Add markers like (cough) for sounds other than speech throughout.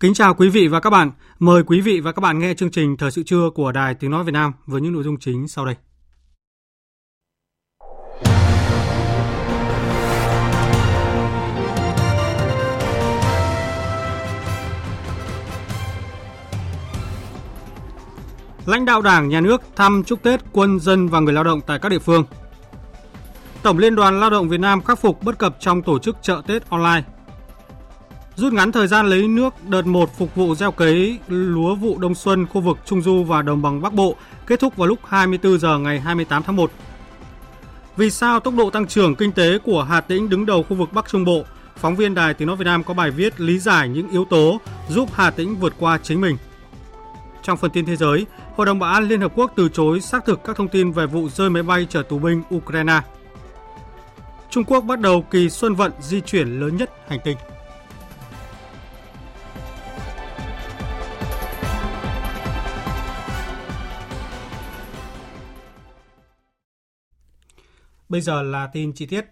Kính chào quý vị và các bạn. Mời quý vị và các bạn nghe chương trình Thời sự trưa của Đài Tiếng Nói Việt Nam với những nội dung chính sau đây. Lãnh đạo Đảng, Nhà nước thăm chúc Tết quân dân và người lao động tại các địa phương. Tổng Liên đoàn Lao động Việt Nam khắc phục bất cập trong tổ chức chợ Tết online rút ngắn thời gian lấy nước đợt 1 phục vụ gieo cấy lúa vụ đông xuân khu vực Trung Du và Đồng bằng Bắc Bộ kết thúc vào lúc 24 giờ ngày 28 tháng 1. Vì sao tốc độ tăng trưởng kinh tế của Hà Tĩnh đứng đầu khu vực Bắc Trung Bộ? Phóng viên Đài Tiếng Nói Việt Nam có bài viết lý giải những yếu tố giúp Hà Tĩnh vượt qua chính mình. Trong phần tin thế giới, Hội đồng Bảo an Liên Hợp Quốc từ chối xác thực các thông tin về vụ rơi máy bay chở tù binh Ukraine. Trung Quốc bắt đầu kỳ xuân vận di chuyển lớn nhất hành tinh. Bây giờ là tin chi tiết.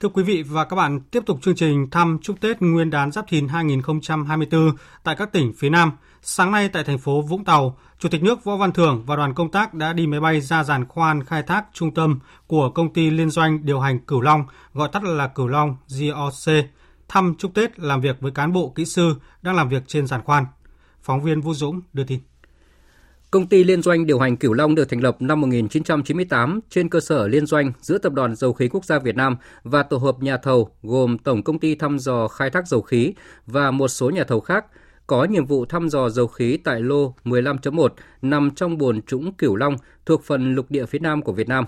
Thưa quý vị và các bạn, tiếp tục chương trình thăm chúc Tết Nguyên đán Giáp Thìn 2024 tại các tỉnh phía Nam. Sáng nay tại thành phố Vũng Tàu, Chủ tịch nước Võ Văn Thưởng và đoàn công tác đã đi máy bay ra giàn khoan khai thác trung tâm của công ty liên doanh điều hành Cửu Long, gọi tắt là Cửu Long GOC, thăm chúc Tết làm việc với cán bộ kỹ sư đang làm việc trên giàn khoan. Phóng viên Vũ Dũng đưa tin. Công ty liên doanh điều hành Cửu Long được thành lập năm 1998 trên cơ sở liên doanh giữa Tập đoàn Dầu khí Quốc gia Việt Nam và tổ hợp nhà thầu gồm Tổng công ty thăm dò khai thác dầu khí và một số nhà thầu khác có nhiệm vụ thăm dò dầu khí tại lô 15.1 nằm trong buồn trũng Cửu Long thuộc phần lục địa phía Nam của Việt Nam.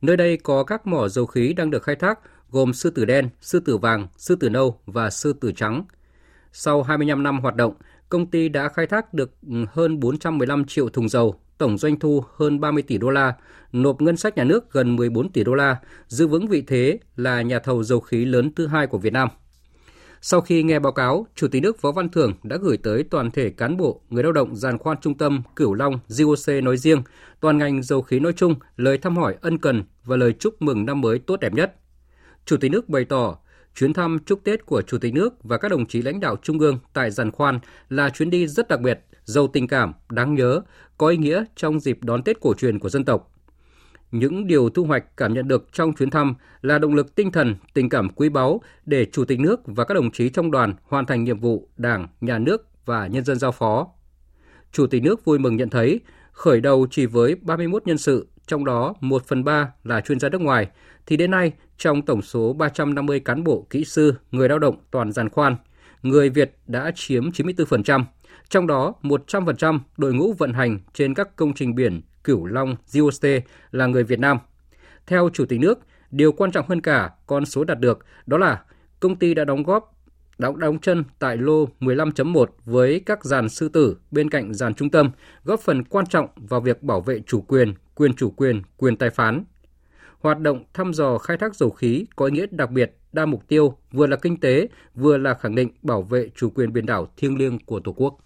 Nơi đây có các mỏ dầu khí đang được khai thác gồm sư tử đen, sư tử vàng, sư tử nâu và sư tử trắng. Sau 25 năm hoạt động, công ty đã khai thác được ừ, hơn 415 triệu thùng dầu, tổng doanh thu hơn 30 tỷ đô la, nộp ngân sách nhà nước gần 14 tỷ đô la, giữ vững vị thế là nhà thầu dầu khí lớn thứ hai của Việt Nam. Sau khi nghe báo cáo, Chủ tịch nước Võ Văn Thưởng đã gửi tới toàn thể cán bộ, người lao động giàn khoan trung tâm Cửu Long GOC nói riêng, toàn ngành dầu khí nói chung lời thăm hỏi ân cần và lời chúc mừng năm mới tốt đẹp nhất. Chủ tịch nước bày tỏ Chuyến thăm chúc Tết của Chủ tịch nước và các đồng chí lãnh đạo Trung ương tại Giàn Khoan là chuyến đi rất đặc biệt, giàu tình cảm, đáng nhớ, có ý nghĩa trong dịp đón Tết cổ truyền của dân tộc. Những điều thu hoạch cảm nhận được trong chuyến thăm là động lực tinh thần, tình cảm quý báu để Chủ tịch nước và các đồng chí trong đoàn hoàn thành nhiệm vụ Đảng, Nhà nước và nhân dân giao phó. Chủ tịch nước vui mừng nhận thấy, khởi đầu chỉ với 31 nhân sự, trong đó 1 phần 3 là chuyên gia nước ngoài, thì đến nay trong tổng số 350 cán bộ, kỹ sư, người lao động toàn giàn khoan, người Việt đã chiếm 94%, trong đó 100% đội ngũ vận hành trên các công trình biển Cửu Long, GOC là người Việt Nam. Theo Chủ tịch nước, điều quan trọng hơn cả con số đạt được đó là công ty đã đóng góp đóng đóng chân tại lô 15.1 với các dàn sư tử bên cạnh dàn trung tâm, góp phần quan trọng vào việc bảo vệ chủ quyền, quyền chủ quyền, quyền tài phán, Hoạt động thăm dò khai thác dầu khí có ý nghĩa đặc biệt, đa mục tiêu, vừa là kinh tế, vừa là khẳng định bảo vệ chủ quyền biển đảo thiêng liêng của Tổ quốc.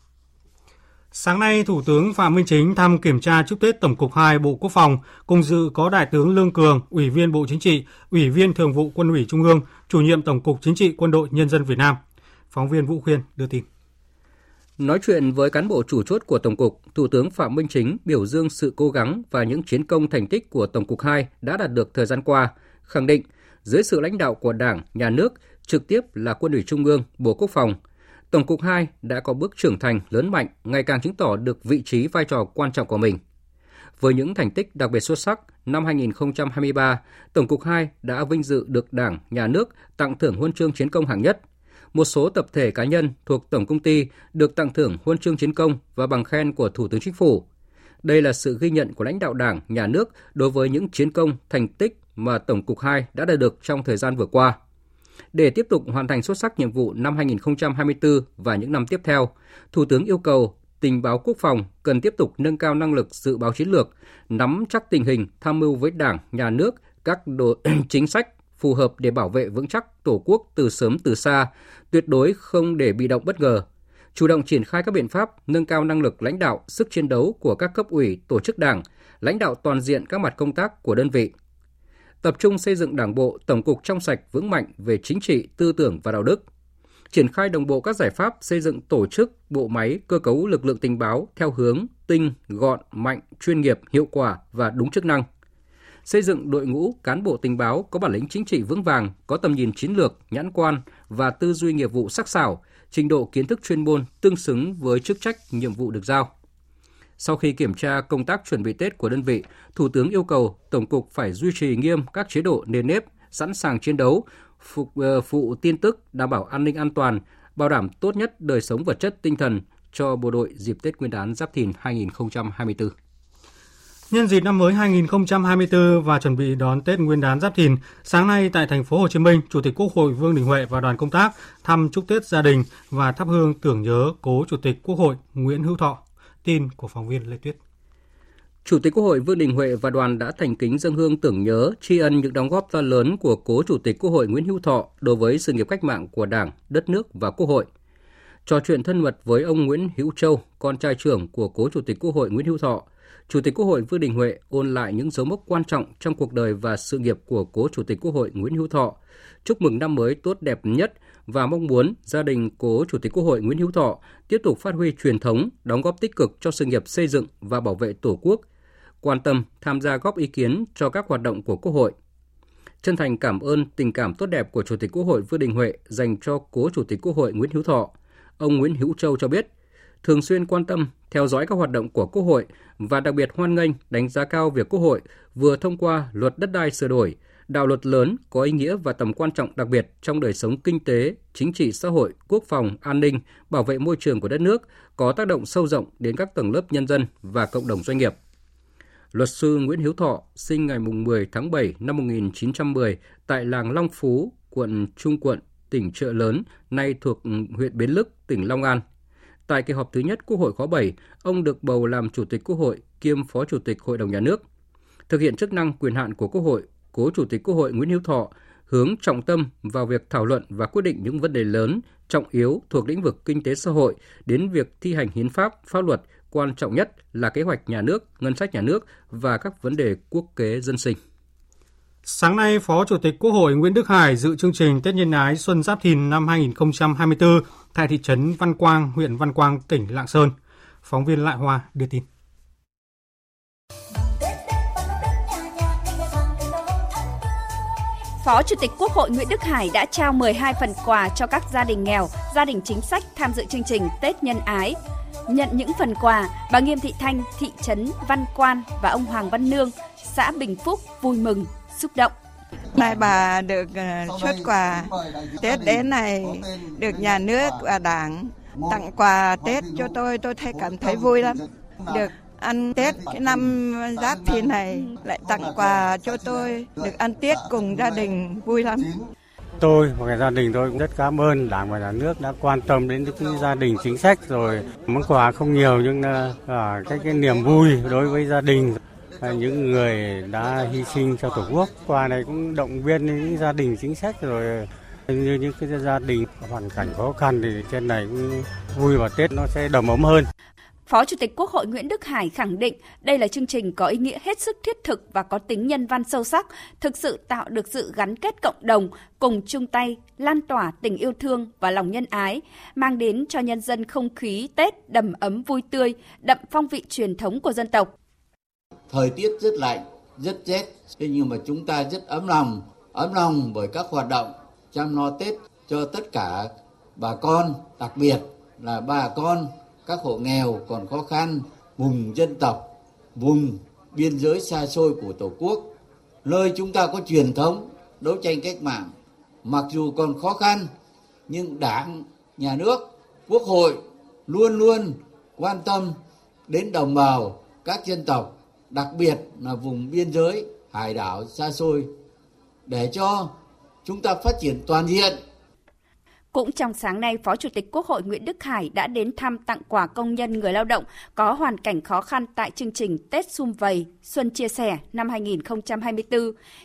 Sáng nay, Thủ tướng Phạm Minh Chính thăm kiểm tra chúc Tết Tổng cục 2 Bộ Quốc phòng, cùng dự có Đại tướng Lương Cường, Ủy viên Bộ Chính trị, Ủy viên Thường vụ Quân ủy Trung ương, Chủ nhiệm Tổng cục Chính trị Quân đội Nhân dân Việt Nam. Phóng viên Vũ Khuyên đưa tin. Nói chuyện với cán bộ chủ chốt của Tổng cục, Thủ tướng Phạm Minh Chính biểu dương sự cố gắng và những chiến công thành tích của Tổng cục 2 đã đạt được thời gian qua, khẳng định dưới sự lãnh đạo của Đảng, Nhà nước, trực tiếp là Quân ủy Trung ương, Bộ Quốc phòng, Tổng cục 2 đã có bước trưởng thành lớn mạnh, ngày càng chứng tỏ được vị trí vai trò quan trọng của mình. Với những thành tích đặc biệt xuất sắc, năm 2023, Tổng cục 2 đã vinh dự được Đảng, Nhà nước tặng thưởng huân chương chiến công hạng nhất. Một số tập thể cá nhân thuộc Tổng công ty được tặng thưởng huân chương chiến công và bằng khen của Thủ tướng Chính phủ. Đây là sự ghi nhận của lãnh đạo Đảng, Nhà nước đối với những chiến công, thành tích mà Tổng cục 2 đã đạt được trong thời gian vừa qua. Để tiếp tục hoàn thành xuất sắc nhiệm vụ năm 2024 và những năm tiếp theo, Thủ tướng yêu cầu tình báo quốc phòng cần tiếp tục nâng cao năng lực dự báo chiến lược, nắm chắc tình hình, tham mưu với Đảng, Nhà nước các đồ, (clears throat) chính sách phù hợp để bảo vệ vững chắc Tổ quốc từ sớm từ xa, tuyệt đối không để bị động bất ngờ. Chủ động triển khai các biện pháp nâng cao năng lực lãnh đạo, sức chiến đấu của các cấp ủy, tổ chức đảng, lãnh đạo toàn diện các mặt công tác của đơn vị. Tập trung xây dựng Đảng bộ tổng cục trong sạch vững mạnh về chính trị, tư tưởng và đạo đức, triển khai đồng bộ các giải pháp xây dựng tổ chức, bộ máy, cơ cấu lực lượng tình báo theo hướng tinh, gọn, mạnh, chuyên nghiệp, hiệu quả và đúng chức năng. Xây dựng đội ngũ cán bộ tình báo có bản lĩnh chính trị vững vàng, có tầm nhìn chiến lược, nhãn quan và tư duy nghiệp vụ sắc sảo, trình độ kiến thức chuyên môn tương xứng với chức trách nhiệm vụ được giao. Sau khi kiểm tra công tác chuẩn bị Tết của đơn vị, Thủ tướng yêu cầu Tổng cục phải duy trì nghiêm các chế độ nền nếp, sẵn sàng chiến đấu, phục ờ, phụ tin tức, đảm bảo an ninh an toàn, bảo đảm tốt nhất đời sống vật chất tinh thần cho bộ đội dịp Tết Nguyên đán Giáp Thìn 2024. Nhân dịp năm mới 2024 và chuẩn bị đón Tết Nguyên đán Giáp Thìn, sáng nay tại thành phố Hồ Chí Minh, Chủ tịch Quốc hội Vương Đình Huệ và đoàn công tác thăm chúc Tết gia đình và thắp hương tưởng nhớ cố Chủ tịch Quốc hội Nguyễn Hữu Thọ. Tin của phóng viên Lê Tuyết. Chủ tịch Quốc hội Vương Đình Huệ và đoàn đã thành kính dâng hương tưởng nhớ, tri ân những đóng góp to lớn của cố Chủ tịch Quốc hội Nguyễn Hữu Thọ đối với sự nghiệp cách mạng của Đảng, đất nước và Quốc hội. Trò chuyện thân mật với ông Nguyễn Hữu Châu, con trai trưởng của cố Chủ tịch Quốc hội Nguyễn Hữu Thọ, Chủ tịch Quốc hội Vương Đình Huệ ôn lại những dấu mốc quan trọng trong cuộc đời và sự nghiệp của cố Chủ tịch Quốc hội Nguyễn Hữu Thọ, chúc mừng năm mới tốt đẹp nhất và mong muốn gia đình cố Chủ tịch Quốc hội Nguyễn Hữu Thọ tiếp tục phát huy truyền thống, đóng góp tích cực cho sự nghiệp xây dựng và bảo vệ Tổ quốc, quan tâm tham gia góp ý kiến cho các hoạt động của Quốc hội. Chân thành cảm ơn tình cảm tốt đẹp của Chủ tịch Quốc hội Vương Đình Huệ dành cho cố Chủ tịch Quốc hội Nguyễn Hữu Thọ. Ông Nguyễn Hữu Châu cho biết, thường xuyên quan tâm, theo dõi các hoạt động của Quốc hội và đặc biệt hoan nghênh đánh giá cao việc Quốc hội vừa thông qua luật đất đai sửa đổi, đạo luật lớn có ý nghĩa và tầm quan trọng đặc biệt trong đời sống kinh tế, chính trị xã hội, quốc phòng, an ninh, bảo vệ môi trường của đất nước, có tác động sâu rộng đến các tầng lớp nhân dân và cộng đồng doanh nghiệp. Luật sư Nguyễn Hiếu Thọ sinh ngày 10 tháng 7 năm 1910 tại làng Long Phú, quận Trung Quận, tỉnh Trợ Lớn, nay thuộc huyện Bến Lức, tỉnh Long An. Tại kỳ họp thứ nhất Quốc hội khóa 7, ông được bầu làm Chủ tịch Quốc hội kiêm Phó Chủ tịch Hội đồng Nhà nước. Thực hiện chức năng quyền hạn của Quốc hội, cố Chủ tịch Quốc hội Nguyễn Hữu Thọ hướng trọng tâm vào việc thảo luận và quyết định những vấn đề lớn, trọng yếu thuộc lĩnh vực kinh tế xã hội đến việc thi hành hiến pháp, pháp luật, quan trọng nhất là kế hoạch nhà nước, ngân sách nhà nước và các vấn đề quốc kế dân sinh. Sáng nay, Phó Chủ tịch Quốc hội Nguyễn Đức Hải dự chương trình Tết Nhân ái Xuân Giáp Thìn năm 2024 tại thị trấn Văn Quang, huyện Văn Quang, tỉnh Lạng Sơn. Phóng viên Lại Hoa đưa tin. Phó Chủ tịch Quốc hội Nguyễn Đức Hải đã trao 12 phần quà cho các gia đình nghèo, gia đình chính sách tham dự chương trình Tết Nhân Ái. Nhận những phần quà, bà Nghiêm Thị Thanh, thị trấn Văn Quan và ông Hoàng Văn Nương, xã Bình Phúc vui mừng, xúc động. Nay bà được ờ, xuất quà Tết đến này được nhà nước và đảng tặng quà Tết cho tôi, tôi thấy cảm thấy vui lắm. Được ăn Tết cái năm Giáp Thìn này lại tặng quà cho tôi, được ăn Tết cùng gia đình vui lắm. Tôi và gia đình tôi cũng rất cảm ơn Đảng và Nhà nước đã quan tâm đến những gia đình chính sách rồi. Món quà không nhiều nhưng là cái cái niềm vui đối với gia đình. Những người đã hy sinh cho tổ quốc quà này cũng động viên những gia đình chính sách rồi. Như những cái gia đình hoàn cảnh khó khăn thì trên này cũng vui và tết nó sẽ đầm ấm hơn. Phó Chủ tịch Quốc hội Nguyễn Đức Hải khẳng định đây là chương trình có ý nghĩa hết sức thiết thực và có tính nhân văn sâu sắc, thực sự tạo được sự gắn kết cộng đồng, cùng chung tay lan tỏa tình yêu thương và lòng nhân ái, mang đến cho nhân dân không khí Tết đầm ấm vui tươi, đậm phong vị truyền thống của dân tộc. Thời tiết rất lạnh, rất rét, thế nhưng mà chúng ta rất ấm lòng, ấm lòng bởi các hoạt động chăm lo Tết cho tất cả bà con, đặc biệt là bà con các hộ nghèo còn khó khăn, vùng dân tộc, vùng biên giới xa xôi của Tổ quốc, nơi chúng ta có truyền thống đấu tranh cách mạng. Mặc dù còn khó khăn, nhưng Đảng, Nhà nước, Quốc hội luôn luôn quan tâm đến đồng bào các dân tộc, đặc biệt là vùng biên giới, hải đảo xa xôi để cho chúng ta phát triển toàn diện cũng trong sáng nay, Phó Chủ tịch Quốc hội Nguyễn Đức Hải đã đến thăm tặng quà công nhân người lao động có hoàn cảnh khó khăn tại chương trình Tết Xung Vầy Xuân Chia Sẻ năm 2024,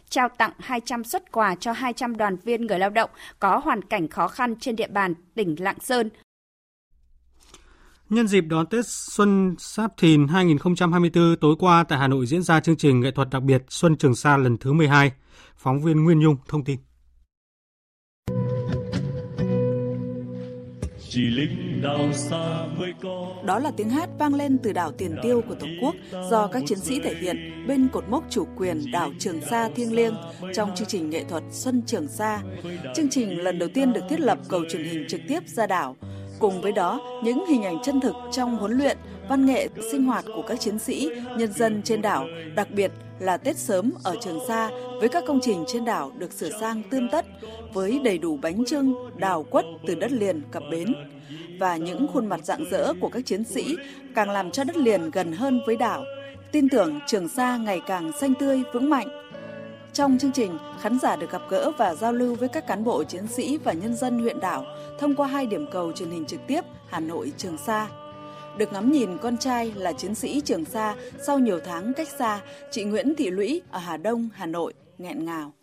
trao tặng 200 xuất quà cho 200 đoàn viên người lao động có hoàn cảnh khó khăn trên địa bàn tỉnh Lạng Sơn. Nhân dịp đón Tết Xuân Sáp Thìn 2024 tối qua tại Hà Nội diễn ra chương trình nghệ thuật đặc biệt Xuân Trường Sa lần thứ 12. Phóng viên Nguyên Nhung thông tin. Chỉ lính đào xa mới có. Đó là tiếng hát vang lên từ đảo tiền tiêu của tổ quốc do các chiến sĩ thể hiện bên cột mốc chủ quyền đảo trường sa thiêng liêng trong chương trình nghệ thuật xuân trường sa. Chương trình lần đầu tiên được thiết lập cầu truyền hình trực tiếp ra đảo cùng với đó những hình ảnh chân thực trong huấn luyện văn nghệ sinh hoạt của các chiến sĩ nhân dân trên đảo đặc biệt là Tết sớm ở Trường Sa với các công trình trên đảo được sửa sang tươm tất với đầy đủ bánh trưng, đào quất từ đất liền cập bến và những khuôn mặt rạng rỡ của các chiến sĩ càng làm cho đất liền gần hơn với đảo. Tin tưởng Trường Sa ngày càng xanh tươi vững mạnh. Trong chương trình, khán giả được gặp gỡ và giao lưu với các cán bộ chiến sĩ và nhân dân huyện đảo thông qua hai điểm cầu truyền hình trực tiếp Hà Nội Trường Sa được ngắm nhìn con trai là chiến sĩ Trường Sa sau nhiều tháng cách xa, chị Nguyễn Thị Lũy ở Hà Đông, Hà Nội nghẹn ngào.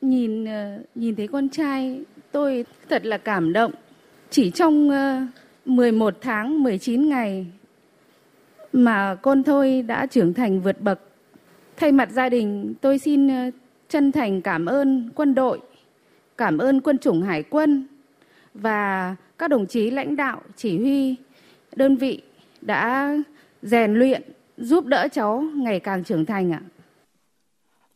Nhìn ờ, nhìn thấy con trai tôi thật là cảm động. Chỉ trong ờ, 11 tháng 19 ngày mà con thôi đã trưởng thành vượt bậc. Thay mặt gia đình, tôi xin ờ, chân thành cảm ơn quân đội, cảm ơn quân chủng hải quân và các đồng chí lãnh đạo chỉ huy đơn vị đã rèn luyện giúp đỡ cháu ngày càng trưởng thành ạ.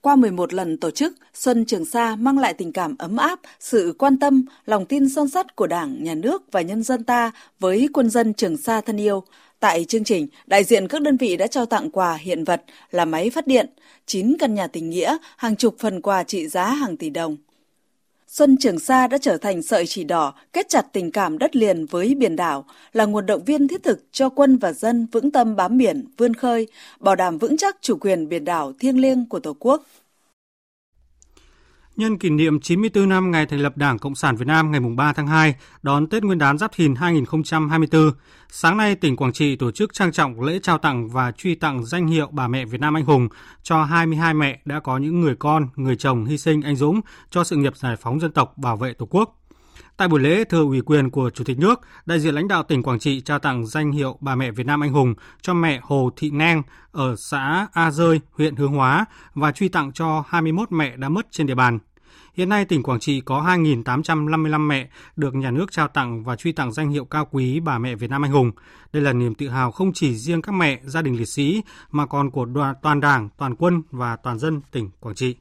Qua 11 lần tổ chức, Xuân Trường Sa mang lại tình cảm ấm áp, sự quan tâm, lòng tin son sắt của Đảng, Nhà nước và nhân dân ta với quân dân Trường Sa thân yêu. Tại chương trình, đại diện các đơn vị đã trao tặng quà hiện vật là máy phát điện, 9 căn nhà tình nghĩa, hàng chục phần quà trị giá hàng tỷ đồng. Xuân Trường Sa đã trở thành sợi chỉ đỏ kết chặt tình cảm đất liền với biển đảo, là nguồn động viên thiết thực cho quân và dân vững tâm bám biển, vươn khơi, bảo đảm vững chắc chủ quyền biển đảo thiêng liêng của Tổ quốc. Nhân kỷ niệm 94 năm ngày thành lập Đảng Cộng sản Việt Nam ngày 3 tháng 2, đón Tết Nguyên đán Giáp Thìn 2024, sáng nay tỉnh Quảng Trị tổ chức trang trọng lễ trao tặng và truy tặng danh hiệu Bà mẹ Việt Nam anh hùng cho 22 mẹ đã có những người con, người chồng hy sinh anh dũng cho sự nghiệp giải phóng dân tộc, bảo vệ Tổ quốc. Tại buổi lễ, thừa ủy quyền của Chủ tịch nước, đại diện lãnh đạo tỉnh Quảng Trị trao tặng danh hiệu Bà mẹ Việt Nam anh hùng cho mẹ Hồ Thị Neng ở xã A Rơi, huyện Hướng Hóa và truy tặng cho 21 mẹ đã mất trên địa bàn. Hiện nay tỉnh Quảng Trị có 2.855 mẹ được nhà nước trao tặng và truy tặng danh hiệu cao quý bà mẹ Việt Nam anh hùng. Đây là niềm tự hào không chỉ riêng các mẹ, gia đình liệt sĩ mà còn của đoàn, toàn Đảng, toàn quân và toàn dân tỉnh Quảng Trị.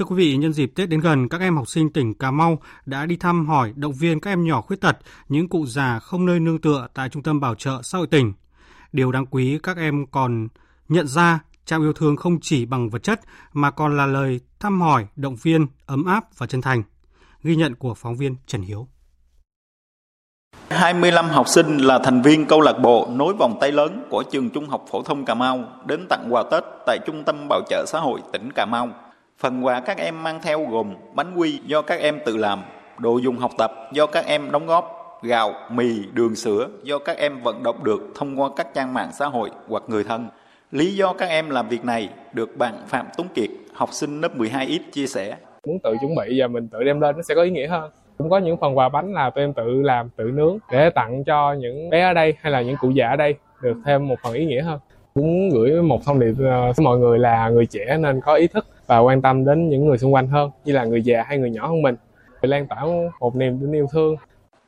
Thưa quý vị, nhân dịp Tết đến gần, các em học sinh tỉnh Cà Mau đã đi thăm hỏi, động viên các em nhỏ khuyết tật, những cụ già không nơi nương tựa tại Trung tâm Bảo trợ xã hội tỉnh. Điều đáng quý các em còn nhận ra trao yêu thương không chỉ bằng vật chất mà còn là lời thăm hỏi, động viên, ấm áp và chân thành. Ghi nhận của phóng viên Trần Hiếu. 25 học sinh là thành viên câu lạc bộ nối vòng tay lớn của trường Trung học phổ thông Cà Mau đến tặng quà Tết tại Trung tâm Bảo trợ xã hội tỉnh Cà Mau. Phần quà các em mang theo gồm bánh quy do các em tự làm, đồ dùng học tập do các em đóng góp, gạo, mì, đường sữa do các em vận động được thông qua các trang mạng xã hội hoặc người thân. Lý do các em làm việc này được bạn Phạm Tuấn Kiệt, học sinh lớp 12X chia sẻ. Muốn tự chuẩn bị và mình tự đem lên nó sẽ có ý nghĩa hơn. Cũng có những phần quà bánh là tụi em tự làm, tự nướng để tặng cho những bé ở đây hay là những cụ già ở đây được thêm một phần ý nghĩa hơn. Cũng gửi một thông điệp ờ, với mọi người là người trẻ nên có ý thức và quan tâm đến những người xung quanh hơn như là người già hay người nhỏ hơn mình. Để lan tỏa một niềm tin yêu thương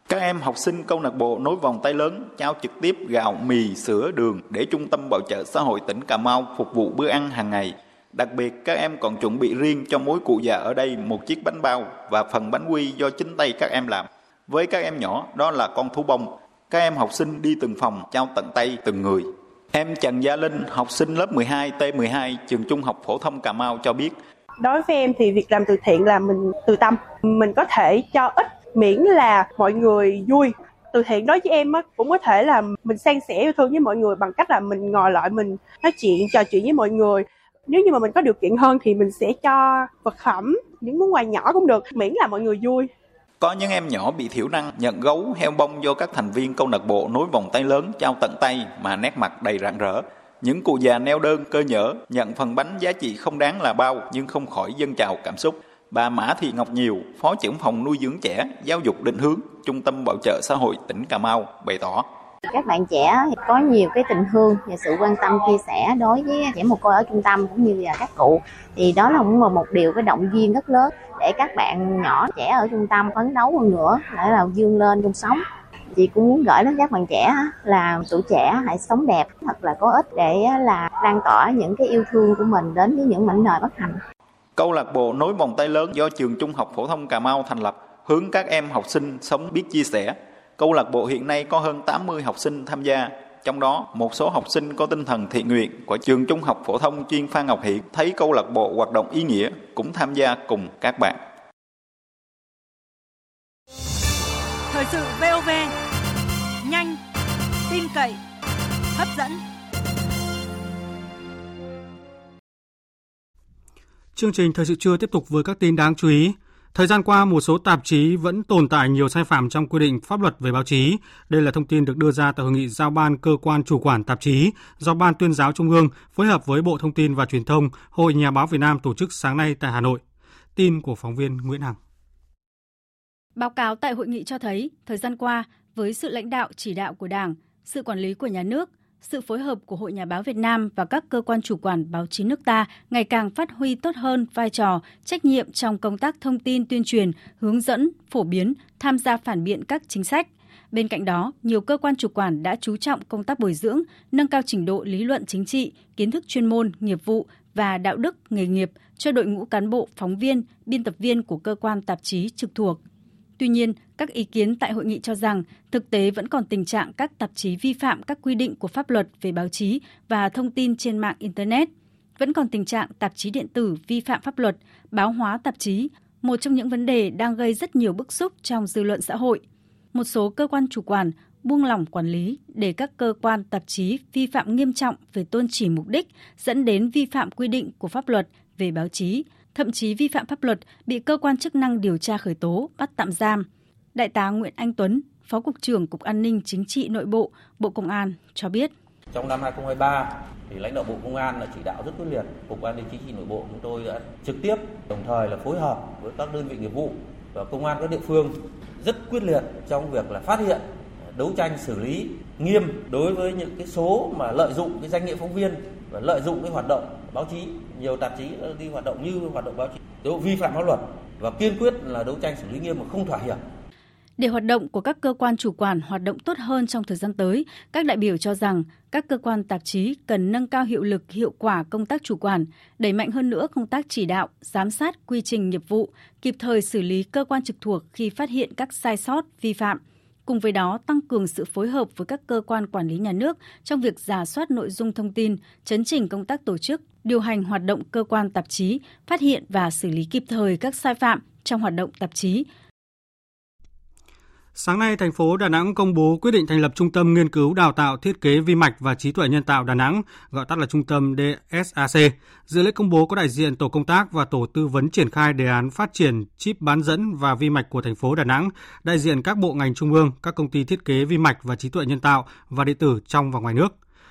các em học sinh câu lạc bộ nối vòng tay lớn trao trực tiếp gạo, mì, sữa, đường để Trung tâm Bảo trợ xã hội tỉnh Cà Mau phục vụ bữa ăn hàng ngày. Đặc biệt, các em còn chuẩn bị riêng cho mỗi cụ già ở đây một chiếc bánh bao và phần bánh quy do chính tay các em làm. Với các em nhỏ, đó là con thú bông. Các em học sinh đi từng phòng trao tận tay từng người. Em Trần Gia Linh, học sinh lớp 12 T12 trường Trung học phổ thông Cà Mau cho biết. Đối với em thì việc làm từ thiện là mình từ tâm, mình có thể cho ít miễn là mọi người vui. Từ thiện đối với em cũng có thể là mình san sẻ yêu thương với mọi người bằng cách là mình ngồi lại mình nói chuyện trò chuyện với mọi người. Nếu như mà mình có điều kiện hơn thì mình sẽ cho vật phẩm, những món quà nhỏ cũng được, miễn là mọi người vui. Có những em nhỏ bị thiểu năng nhận gấu, heo bông do các thành viên câu lạc bộ nối vòng tay lớn trao tận tay mà nét mặt đầy rạng rỡ. Những cụ già neo đơn cơ nhở nhận phần bánh giá trị không đáng là bao nhưng không khỏi dân trào cảm xúc. Bà Mã Thị Ngọc Nhiều, Phó trưởng phòng nuôi dưỡng trẻ, giáo dục định hướng, Trung tâm Bảo trợ xã hội tỉnh Cà Mau bày tỏ. Các bạn trẻ có nhiều cái tình thương và sự quan tâm, chia sẻ đối với trẻ mồ côi ở trung tâm cũng như là các cụ. Thì đó là cũng là một điều, cái động viên rất lớn để các bạn nhỏ, trẻ ở trung tâm phấn đấu hơn nữa, để là dương lên trong sống. Chị cũng muốn gửi đến các bạn trẻ là tuổi trẻ hãy sống đẹp thật là có ích để là lan tỏa những cái yêu thương của mình đến với những mảnh đời bất hạnh. Câu lạc bộ nối vòng tay lớn do trường Trung học phổ thông Cà Mau thành lập, hướng các em học sinh sống biết chia sẻ. Câu lạc bộ hiện nay có hơn 80 học sinh tham gia, trong đó một số học sinh có tinh thần thiện nguyện của trường Trung học phổ thông chuyên Phan Ngọc Hiển thấy câu lạc bộ hoạt động ý nghĩa cũng tham gia cùng các bạn. Thời sự VOV nhanh, tin cậy, hấp dẫn. Chương trình thời sự trưa tiếp tục với các tin đáng chú ý. Thời gian qua, một số tạp chí vẫn tồn tại nhiều sai phạm trong quy định pháp luật về báo chí. Đây là thông tin được đưa ra tại hội nghị giao ban cơ quan chủ quản tạp chí do Ban tuyên giáo Trung ương phối hợp với Bộ Thông tin và Truyền thông, Hội Nhà báo Việt Nam tổ chức sáng nay tại Hà Nội. Tin của phóng viên Nguyễn Hằng. Báo cáo tại hội nghị cho thấy, thời gian qua, với sự lãnh đạo chỉ đạo của Đảng, sự quản lý của nhà nước, sự phối hợp của Hội Nhà báo Việt Nam và các cơ quan chủ quản báo chí nước ta ngày càng phát huy tốt hơn vai trò, trách nhiệm trong công tác thông tin tuyên truyền, hướng dẫn, phổ biến, tham gia phản biện các chính sách. Bên cạnh đó, nhiều cơ quan chủ quản đã chú trọng công tác bồi dưỡng, nâng cao trình độ lý luận chính trị, kiến thức chuyên môn, nghiệp vụ và đạo đức nghề nghiệp cho đội ngũ cán bộ, phóng viên, biên tập viên của cơ quan tạp chí trực thuộc. Tuy nhiên, các ý kiến tại hội nghị cho rằng thực tế vẫn còn tình trạng các tạp chí vi phạm các quy định của pháp luật về báo chí và thông tin trên mạng Internet. Vẫn còn tình trạng tạp chí điện tử vi phạm pháp luật, báo hóa tạp chí, một trong những vấn đề đang gây rất nhiều bức xúc trong dư luận xã hội. Một số cơ quan chủ quản buông lỏng quản lý để các cơ quan tạp chí vi phạm nghiêm trọng về tôn chỉ mục đích dẫn đến vi phạm quy định của pháp luật về báo chí, thậm chí vi phạm pháp luật bị cơ quan chức năng điều tra khởi tố, bắt tạm giam. Đại tá Nguyễn Anh Tuấn, Phó Cục trưởng Cục An ninh Chính trị Nội bộ, Bộ Công an cho biết. Trong năm 2023, thì lãnh đạo Bộ Công an đã chỉ đạo rất quyết liệt. Cục An ninh Chính trị Nội bộ chúng tôi đã trực tiếp, đồng thời là phối hợp với các đơn vị nghiệp vụ và công an các địa phương rất quyết liệt trong việc là phát hiện, đấu tranh xử lý nghiêm đối với những cái số mà lợi dụng cái danh nghĩa phóng viên và lợi dụng cái hoạt động báo chí nhiều tạp chí đi hoạt động như hoạt động báo chí đều vi phạm pháp luật và kiên quyết là đấu tranh xử lý nghiêm mà không thỏa hiệp để hoạt động của các cơ quan chủ quản hoạt động tốt hơn trong thời gian tới, các đại biểu cho rằng các cơ quan tạp chí cần nâng cao hiệu lực, hiệu quả công tác chủ quản, đẩy mạnh hơn nữa công tác chỉ đạo, giám sát quy trình nghiệp vụ, kịp thời xử lý cơ quan trực thuộc khi phát hiện các sai sót, vi phạm. Cùng với đó, tăng cường sự phối hợp với các cơ quan quản lý nhà nước trong việc giả soát nội dung thông tin, chấn chỉnh công tác tổ chức, điều hành hoạt động cơ quan tạp chí, phát hiện và xử lý kịp thời các sai phạm trong hoạt động tạp chí, Sáng nay, thành phố Đà Nẵng công bố quyết định thành lập Trung tâm Nghiên cứu Đào tạo Thiết kế Vi mạch và Trí tuệ Nhân tạo Đà Nẵng, gọi tắt là Trung tâm DSAC. Dự lễ công bố có đại diện Tổ công tác và Tổ tư vấn triển khai đề án phát triển chip bán dẫn và vi mạch của thành phố Đà Nẵng, đại diện các bộ ngành trung ương, các công ty thiết kế vi mạch và trí tuệ nhân tạo và điện tử trong và ngoài nước.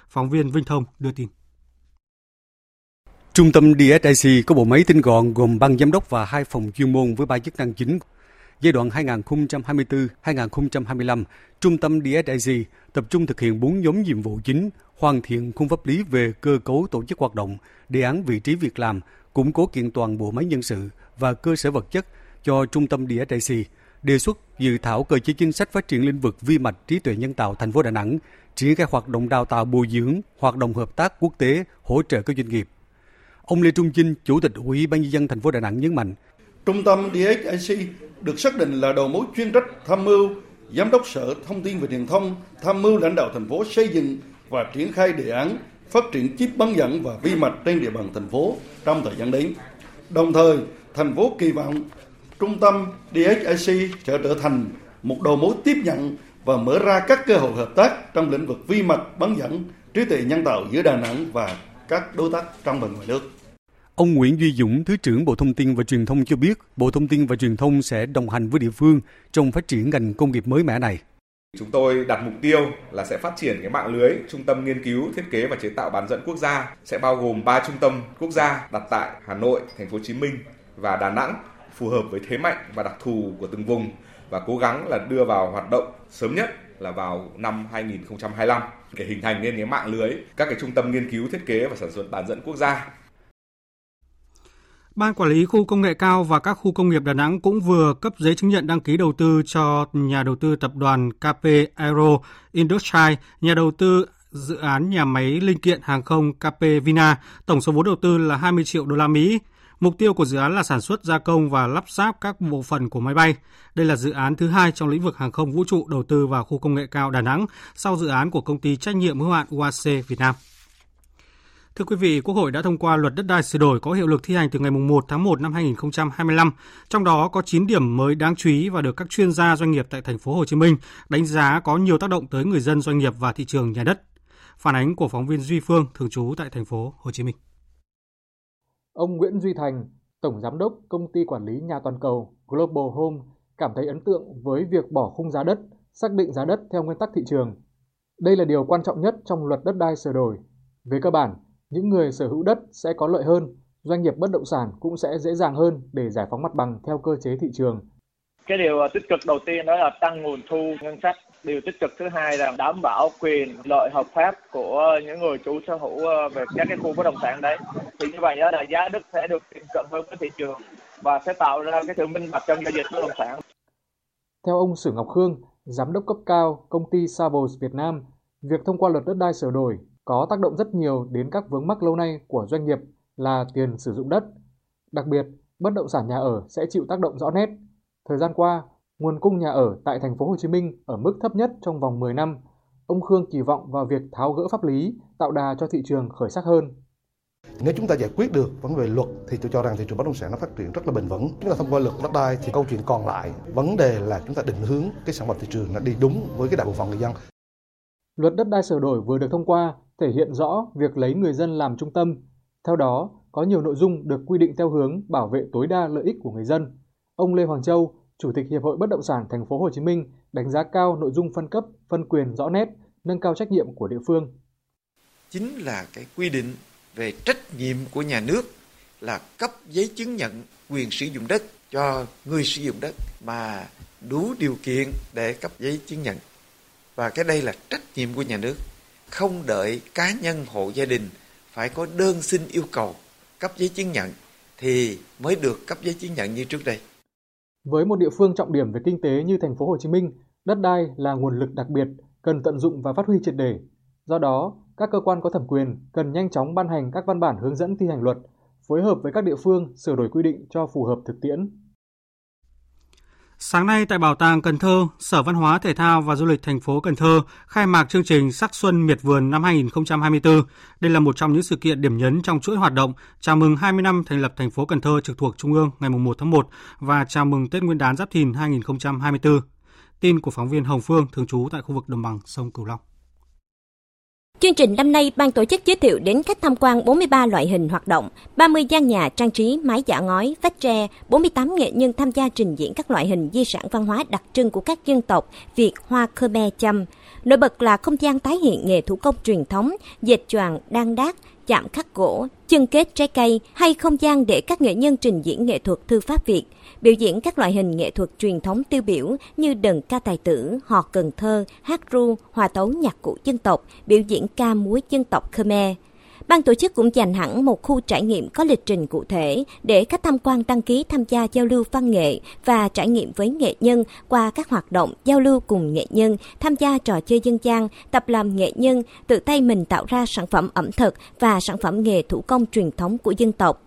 Phóng viên Vinh Thông đưa tin. Trung tâm DSIC có bộ máy tinh gọn gồm ban giám đốc và hai phòng chuyên môn với ba chức năng chính Giai đoạn 2024-2025, Trung tâm DSIG tập trung thực hiện 4 nhóm nhiệm vụ chính, hoàn thiện khung pháp lý về cơ cấu tổ chức hoạt động, đề án vị trí việc làm, củng cố kiện toàn bộ máy nhân sự và cơ sở vật chất cho Trung tâm DSIC, đề xuất dự thảo cơ chế chính sách phát triển lĩnh vực vi mạch trí tuệ nhân tạo thành phố Đà Nẵng, triển khai hoạt động đào tạo bồi dưỡng, hoạt động hợp tác quốc tế, hỗ trợ các doanh nghiệp. Ông Lê Trung Chinh, Chủ tịch Ủy ban nhân dân thành phố Đà Nẵng nhấn mạnh, Trung tâm DHIC được xác định là đầu mối chuyên trách tham mưu, giám đốc Sở Thông tin và Truyền thông tham mưu lãnh đạo thành phố xây dựng và triển khai đề án phát triển chip bán dẫn và vi mạch trên địa bàn thành phố trong thời gian đến. Đồng thời, thành phố kỳ vọng trung tâm DHIC sẽ trở thành một đầu mối tiếp nhận và mở ra các cơ hội hợp tác trong lĩnh vực vi mạch bán dẫn trí tuệ nhân tạo giữa Đà Nẵng và các đối tác trong và ngoài nước. Ông Nguyễn Duy Dũng, Thứ trưởng Bộ Thông tin và Truyền thông cho biết, Bộ Thông tin và Truyền thông sẽ đồng hành với địa phương trong phát triển ngành công nghiệp mới mẻ này. Chúng tôi đặt mục tiêu là sẽ phát triển cái mạng lưới trung tâm nghiên cứu, thiết kế và chế tạo bán dẫn quốc gia sẽ bao gồm 3 trung tâm quốc gia đặt tại Hà Nội, Thành phố Hồ Chí Minh và Đà Nẵng phù hợp với thế mạnh và đặc thù của từng vùng và cố gắng là đưa vào hoạt động sớm nhất là vào năm 2025 để hình thành nên cái mạng lưới các cái trung tâm nghiên cứu thiết kế và sản xuất bán dẫn quốc gia. Ban quản lý khu công nghệ cao và các khu công nghiệp Đà Nẵng cũng vừa cấp giấy chứng nhận đăng ký đầu tư cho nhà đầu tư tập đoàn KP Aero Industry, nhà đầu tư dự án nhà máy linh kiện hàng không KP Vina, tổng số vốn đầu tư là 20 triệu đô la Mỹ. Mục tiêu của dự án là sản xuất gia công và lắp ráp các bộ phận của máy bay. Đây là dự án thứ hai trong lĩnh vực hàng không vũ trụ đầu tư vào khu công nghệ cao Đà Nẵng sau dự án của công ty trách nhiệm hữu hạn UAC Việt Nam. Thưa quý vị, Quốc hội đã thông qua luật đất đai sửa đổi có hiệu lực thi hành từ ngày 1 tháng 1 năm 2025. Trong đó có 9 điểm mới đáng chú ý và được các chuyên gia doanh nghiệp tại thành phố Hồ Chí Minh đánh giá có nhiều tác động tới người dân doanh nghiệp và thị trường nhà đất. Phản ánh của phóng viên Duy Phương thường trú tại thành phố Hồ Chí Minh. Ông Nguyễn Duy Thành, Tổng Giám đốc Công ty Quản lý Nhà Toàn cầu Global Home cảm thấy ấn tượng với việc bỏ khung giá đất, xác định giá đất theo nguyên tắc thị trường. Đây là điều quan trọng nhất trong luật đất đai sửa đổi. Về cơ bản, những người sở hữu đất sẽ có lợi hơn, doanh nghiệp bất động sản cũng sẽ dễ dàng hơn để giải phóng mặt bằng theo cơ chế thị trường. Cái điều tích cực đầu tiên đó là tăng nguồn thu ngân sách điều tích cực thứ hai là đảm bảo quyền lợi hợp pháp của những người chủ sở hữu ờ, về các cái khu bất động sản đấy thì như vậy đó là giá đất sẽ được tiệm cận hơn với thị trường và sẽ tạo ra cái sự minh bạch trong giao dịch bất động sản. Theo ông Sử Ngọc Khương, giám đốc cấp cao công ty Savos Việt Nam, việc thông qua luật đất đai sửa đổi có tác động rất nhiều đến các vướng mắc lâu nay của doanh nghiệp là tiền sử dụng đất. Đặc biệt, bất động sản nhà ở sẽ chịu tác động rõ nét. Thời gian qua, nguồn cung nhà ở tại thành phố Hồ Chí Minh ở mức thấp nhất trong vòng 10 năm. Ông Khương kỳ vọng vào việc tháo gỡ pháp lý, tạo đà cho thị trường khởi sắc hơn. Nếu chúng ta giải quyết được vấn đề luật thì tôi cho rằng thị trường bất động sản nó phát triển rất là bền vững. Chúng ta thông qua luật đất đai thì câu chuyện còn lại, vấn đề là chúng ta định hướng cái sản phẩm thị trường nó đi đúng với cái đại bộ phận người dân. Luật đất đai sửa đổi vừa được thông qua thể hiện rõ việc lấy người dân làm trung tâm. Theo đó, có nhiều nội dung được quy định theo hướng bảo vệ tối đa lợi ích của người dân. Ông Lê Hoàng Châu, Chủ tịch Hiệp hội Bất động sản thành phố Hồ Chí Minh đánh giá cao nội dung phân cấp, phân quyền rõ nét, nâng cao trách nhiệm của địa phương. Chính là cái quy định về trách nhiệm của nhà nước là cấp giấy chứng nhận quyền sử dụng đất cho người sử dụng đất mà đủ điều kiện để cấp giấy chứng nhận. Và cái đây là trách nhiệm của nhà nước, không đợi cá nhân hộ gia đình phải có đơn xin yêu cầu cấp giấy chứng nhận thì mới được cấp giấy chứng nhận như trước đây. Với một địa phương trọng điểm về kinh tế như thành phố Hồ Chí Minh, đất đai là nguồn lực đặc biệt cần tận dụng và phát huy triệt để. Do đó, các cơ quan có thẩm quyền cần nhanh chóng ban hành các văn bản hướng dẫn thi hành luật, phối hợp với các địa phương sửa đổi quy định cho phù hợp thực tiễn. Sáng nay tại Bảo tàng Cần Thơ, Sở Văn hóa Thể thao và Du lịch thành phố Cần Thơ khai mạc chương trình Sắc xuân miệt vườn năm 2024. Đây là một trong những sự kiện điểm nhấn trong chuỗi hoạt động chào mừng 20 năm thành lập thành phố Cần Thơ trực thuộc Trung ương ngày 1 tháng 1 và chào mừng Tết Nguyên đán Giáp Thìn 2024. Tin của phóng viên Hồng Phương thường trú tại khu vực đồng bằng sông Cửu Long. Chương trình năm nay, ban tổ chức giới thiệu đến khách tham quan 43 loại hình hoạt động, 30 gian nhà trang trí, mái giả ngói, vách tre, 48 nghệ nhân tham gia trình diễn các loại hình di sản văn hóa đặc trưng của các dân tộc Việt, Hoa, Khmer, Chăm. Nổi bật là không gian tái hiện nghề thủ công truyền thống, dệt choàng, đan đát, chạm khắc gỗ, chân kết trái cây hay không gian để các nghệ nhân trình diễn nghệ thuật thư pháp Việt – biểu diễn các loại hình nghệ thuật truyền thống tiêu biểu như đờn ca tài tử, hò cần thơ, hát ru, hòa tấu nhạc cụ dân tộc, biểu diễn ca múa dân tộc Khmer. Ban tổ chức cũng dành hẳn một khu trải nghiệm có lịch trình cụ thể để khách tham quan đăng ký tham gia giao lưu văn nghệ và trải nghiệm với nghệ nhân qua các hoạt động giao lưu cùng nghệ nhân, tham gia trò chơi dân gian, tập làm nghệ nhân, tự tay mình tạo ra sản phẩm ẩm thực và sản phẩm nghề thủ công truyền thống của dân tộc.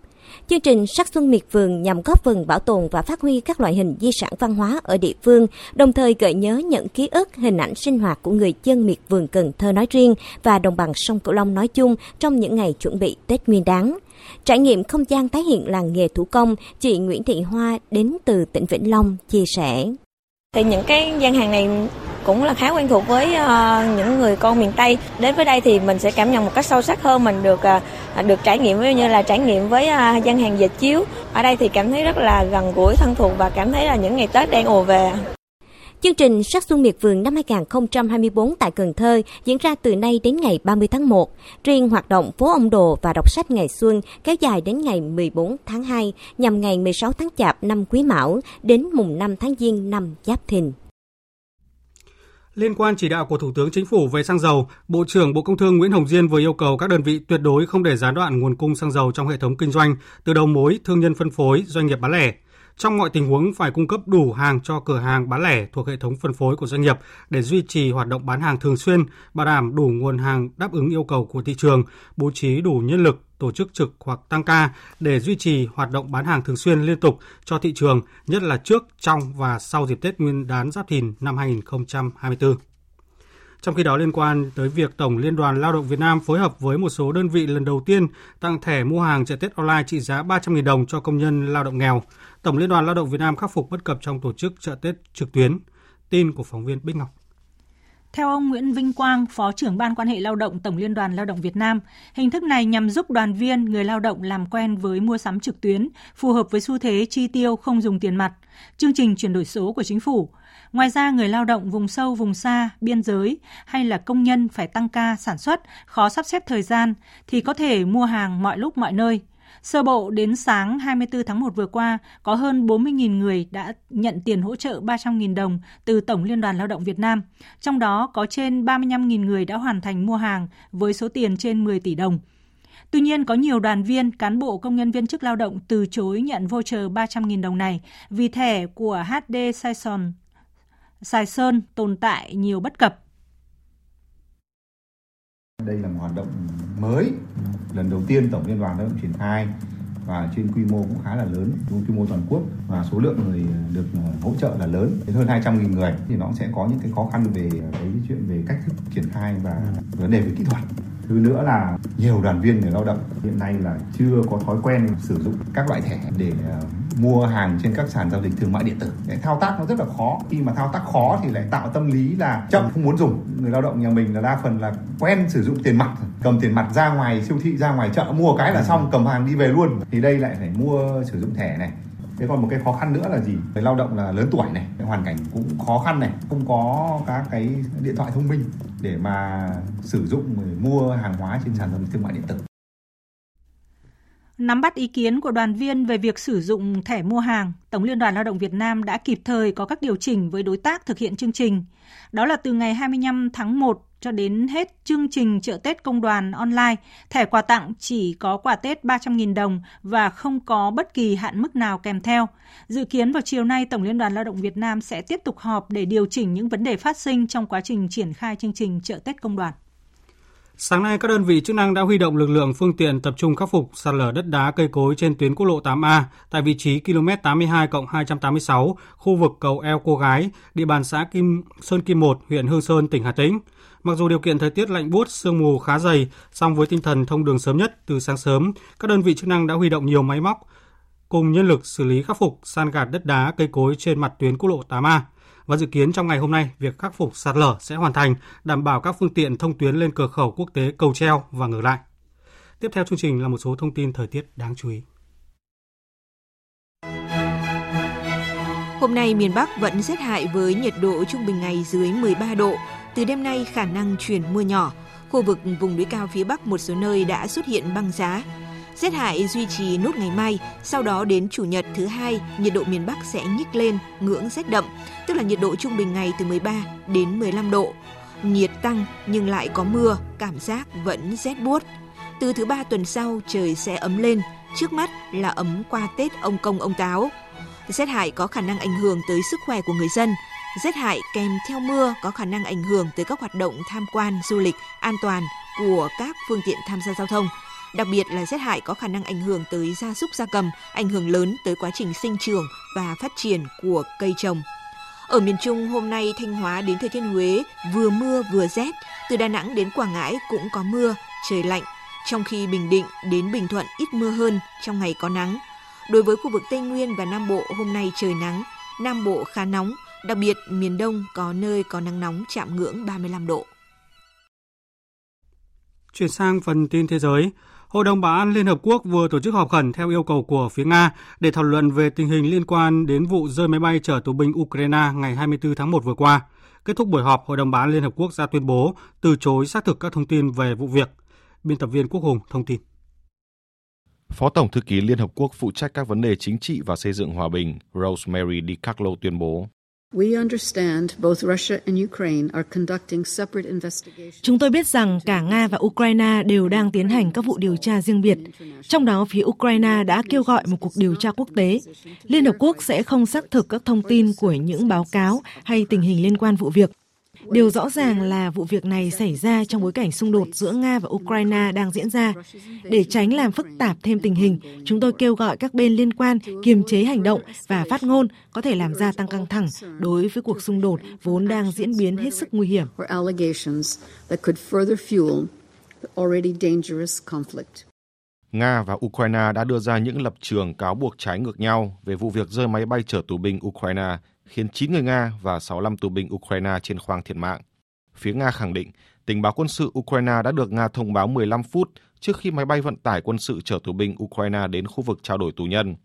Chương trình Sắc xuân miệt vườn nhằm góp phần bảo tồn và phát huy các loại hình di sản văn hóa ở địa phương, đồng thời gợi nhớ những ký ức, hình ảnh sinh hoạt của người dân miệt vườn Cần Thơ nói riêng và đồng bằng sông Cửu Long nói chung trong những ngày chuẩn bị Tết Nguyên đán. Trải nghiệm không gian tái hiện làng nghề thủ công, chị Nguyễn Thị Hoa đến từ tỉnh Vĩnh Long chia sẻ. Thì những cái gian hàng này cũng là khá quen thuộc với ờ, những người con miền Tây. Đến với đây thì mình sẽ cảm nhận một cách sâu sắc hơn, mình được ờ, được trải nghiệm như là trải nghiệm với ờ, gian hàng dệt chiếu. Ở đây thì cảm thấy rất là gần gũi thân thuộc và cảm thấy là những ngày Tết đang ùa về. Chương trình Sắc Xuân Miệt Vườn năm 2024 tại Cần Thơ diễn ra từ nay đến ngày 30 tháng 1. Riêng hoạt động phố ông đồ và đọc sách ngày xuân kéo dài đến ngày 14 tháng 2 nhằm ngày 16 tháng Chạp năm Quý Mão đến mùng 5 tháng Giêng năm Giáp Thìn. Liên quan chỉ đạo của Thủ tướng Chính phủ về xăng dầu, Bộ trưởng Bộ Công Thương Nguyễn Hồng Diên vừa yêu cầu các đơn vị tuyệt đối không để gián đoạn nguồn cung xăng dầu trong hệ thống kinh doanh từ đầu mối, thương nhân phân phối, doanh nghiệp bán lẻ. Trong mọi tình huống phải cung cấp đủ hàng cho cửa hàng bán lẻ thuộc hệ thống phân phối của doanh nghiệp để duy trì hoạt động bán hàng thường xuyên, bảo đảm đủ nguồn hàng đáp ứng yêu cầu của thị trường, bố trí đủ nhân lực, tổ chức trực hoặc tăng ca để duy trì hoạt động bán hàng thường xuyên liên tục cho thị trường, nhất là trước, trong và sau dịp Tết Nguyên đán Giáp Thìn năm 2024. Trong khi đó liên quan tới việc Tổng Liên đoàn Lao động Việt Nam phối hợp với một số đơn vị lần đầu tiên tặng thẻ mua hàng chợ Tết online trị giá 300.000 đồng cho công nhân lao động nghèo, Tổng Liên đoàn Lao động Việt Nam khắc phục bất cập trong tổ chức chợ Tết trực tuyến. Tin của phóng viên Bích Ngọc. Theo ông Nguyễn Vinh Quang, Phó trưởng Ban quan hệ lao động Tổng Liên đoàn Lao động Việt Nam, hình thức này nhằm giúp đoàn viên, người lao động làm quen với mua sắm trực tuyến, phù hợp với xu thế chi tiêu không dùng tiền mặt, chương trình chuyển đổi số của chính phủ. Ngoài ra, người lao động vùng sâu, vùng xa, biên giới hay là công nhân phải tăng ca sản xuất, khó sắp xếp thời gian thì có thể mua hàng mọi lúc mọi nơi – Sơ bộ đến sáng 24 tháng 1 vừa qua, có hơn 40.000 người đã nhận tiền hỗ trợ 300.000 đồng từ Tổng Liên đoàn Lao động Việt Nam. Trong đó có trên 35.000 người đã hoàn thành mua hàng với số tiền trên 10 tỷ đồng. Tuy nhiên, có nhiều đoàn viên, cán bộ công nhân viên chức lao động từ chối nhận voucher 300.000 đồng này vì thẻ của HD Saison Sài Sơn tồn tại nhiều bất cập. Đây là một hoạt động mới, lần đầu tiên Tổng Liên đoàn Lao động triển khai và trên quy mô cũng khá là lớn, quy mô toàn quốc và số lượng người được ờ, hỗ trợ là lớn, đến hơn 200.000 người thì nó sẽ có những cái khó khăn về cái chuyện về cách thức triển khai và vấn đề về kỹ thuật. Thứ nữa là nhiều đoàn viên người lao động hiện nay là chưa có thói quen sử dụng các loại thẻ để ờ, mua hàng trên các sàn giao dịch thương mại điện tử. Để thao tác nó rất là khó. Khi mà thao tác khó thì lại tạo tâm lý là chậm không muốn dùng. Người lao động nhà mình là đa phần là quen sử dụng tiền mặt, cầm tiền mặt ra ngoài siêu thị ra ngoài chợ mua cái là xong cầm hàng đi về luôn. Thì đây lại phải mua sử dụng thẻ này thế còn một cái khó khăn nữa là gì người lao động là lớn tuổi này cái hoàn cảnh cũng khó khăn này không có các cái điện thoại thông minh để mà sử dụng mua hàng hóa trên sàn giao dịch thương mại điện tử Nắm bắt ý kiến của đoàn viên về việc sử dụng thẻ mua hàng, Tổng Liên đoàn Lao động Việt Nam đã kịp thời có các điều chỉnh với đối tác thực hiện chương trình. Đó là từ ngày 25 tháng 1 cho đến hết chương trình chợ Tết công đoàn online, thẻ quà tặng chỉ có quà Tết 300.000 đồng và không có bất kỳ hạn mức nào kèm theo. Dự kiến vào chiều nay, Tổng Liên đoàn Lao động Việt Nam sẽ tiếp tục họp để điều chỉnh những vấn đề phát sinh trong quá trình triển khai chương trình chợ Tết công đoàn. Sáng nay, các đơn vị chức năng đã huy động lực lượng phương tiện tập trung khắc phục sạt lở đất đá cây cối trên tuyến quốc lộ 8A tại vị trí km 82 286, khu vực cầu eo Cô Gái, địa bàn xã Kim Sơn Kim 1, huyện Hương Sơn, tỉnh Hà Tĩnh. Mặc dù điều kiện thời tiết lạnh buốt, sương mù khá dày, song với tinh thần thông đường sớm nhất từ sáng sớm, các đơn vị chức năng đã huy động nhiều máy móc cùng nhân lực xử lý khắc phục san gạt đất đá cây cối trên mặt tuyến quốc lộ 8A và dự kiến trong ngày hôm nay việc khắc phục sạt lở sẽ hoàn thành, đảm bảo các phương tiện thông tuyến lên cửa khẩu quốc tế Cầu Treo và ngược lại. Tiếp theo chương trình là một số thông tin thời tiết đáng chú ý. Hôm nay miền Bắc vẫn rét hại với nhiệt độ trung bình ngày dưới 13 độ. Từ đêm nay khả năng chuyển mưa nhỏ. Khu vực vùng núi cao phía Bắc một số nơi đã xuất hiện băng giá. Rét hại duy trì nốt ngày mai, sau đó đến chủ nhật thứ hai, nhiệt độ miền Bắc sẽ nhích lên ngưỡng rét đậm, tức là nhiệt độ trung bình ngày từ 13 đến 15 độ. Nhiệt tăng nhưng lại có mưa, cảm giác vẫn rét buốt. Từ thứ ba tuần sau trời sẽ ấm lên, trước mắt là ấm qua Tết ông công ông táo. Rét hại có khả năng ảnh hưởng tới sức khỏe của người dân. Rét hại kèm theo mưa có khả năng ảnh hưởng tới các hoạt động tham quan, du lịch, an toàn của các phương tiện tham gia giao thông Đặc biệt là rét hại có khả năng ảnh hưởng tới gia súc gia cầm, ảnh hưởng lớn tới quá trình sinh trưởng và phát triển của cây trồng. Ở miền Trung hôm nay Thanh Hóa đến Thừa Thiên Huế vừa mưa vừa rét, từ Đà Nẵng đến Quảng Ngãi cũng có mưa, trời lạnh, trong khi Bình Định đến Bình Thuận ít mưa hơn, trong ngày có nắng. Đối với khu vực Tây Nguyên và Nam Bộ hôm nay trời nắng, Nam Bộ khá nóng, đặc biệt miền Đông có nơi có nắng nóng chạm ngưỡng 35 độ. Chuyển sang phần tin thế giới, Hội đồng Bảo an Liên Hợp Quốc vừa tổ chức họp khẩn theo yêu cầu của phía Nga để thảo luận về tình hình liên quan đến vụ rơi máy bay chở tù binh Ukraine ngày 24 tháng 1 vừa qua. Kết thúc buổi họp, Hội đồng Bảo an Liên Hợp Quốc ra tuyên bố từ chối xác thực các thông tin về vụ việc. Biên tập viên Quốc Hùng thông tin. Phó Tổng Thư ký Liên Hợp Quốc phụ trách các vấn đề chính trị và xây dựng hòa bình Rosemary DiCarlo tuyên bố Chúng tôi biết rằng cả Nga và Ukraine đều đang tiến hành các vụ điều tra riêng biệt. Trong đó, phía Ukraine đã kêu gọi một cuộc điều tra quốc tế. Liên Hợp Quốc sẽ không xác thực các thông tin của những báo cáo hay tình hình liên quan vụ việc. Điều rõ ràng là vụ việc này xảy ra trong bối cảnh xung đột giữa Nga và Ukraine đang diễn ra. Để tránh làm phức tạp thêm tình hình, chúng tôi kêu gọi các bên liên quan kiềm chế hành động và phát ngôn có thể làm gia tăng căng thẳng đối với cuộc xung đột vốn đang diễn biến hết sức nguy hiểm. Nga và Ukraine đã đưa ra những lập trường cáo buộc trái ngược nhau về vụ việc rơi máy bay chở tù binh Ukraine khiến 9 người Nga và 65 tù binh Ukraine trên khoang thiệt mạng. Phía Nga khẳng định tình báo quân sự Ukraine đã được Nga thông báo 15 phút trước khi máy bay vận tải quân sự chở tù binh Ukraine đến khu vực trao đổi tù nhân.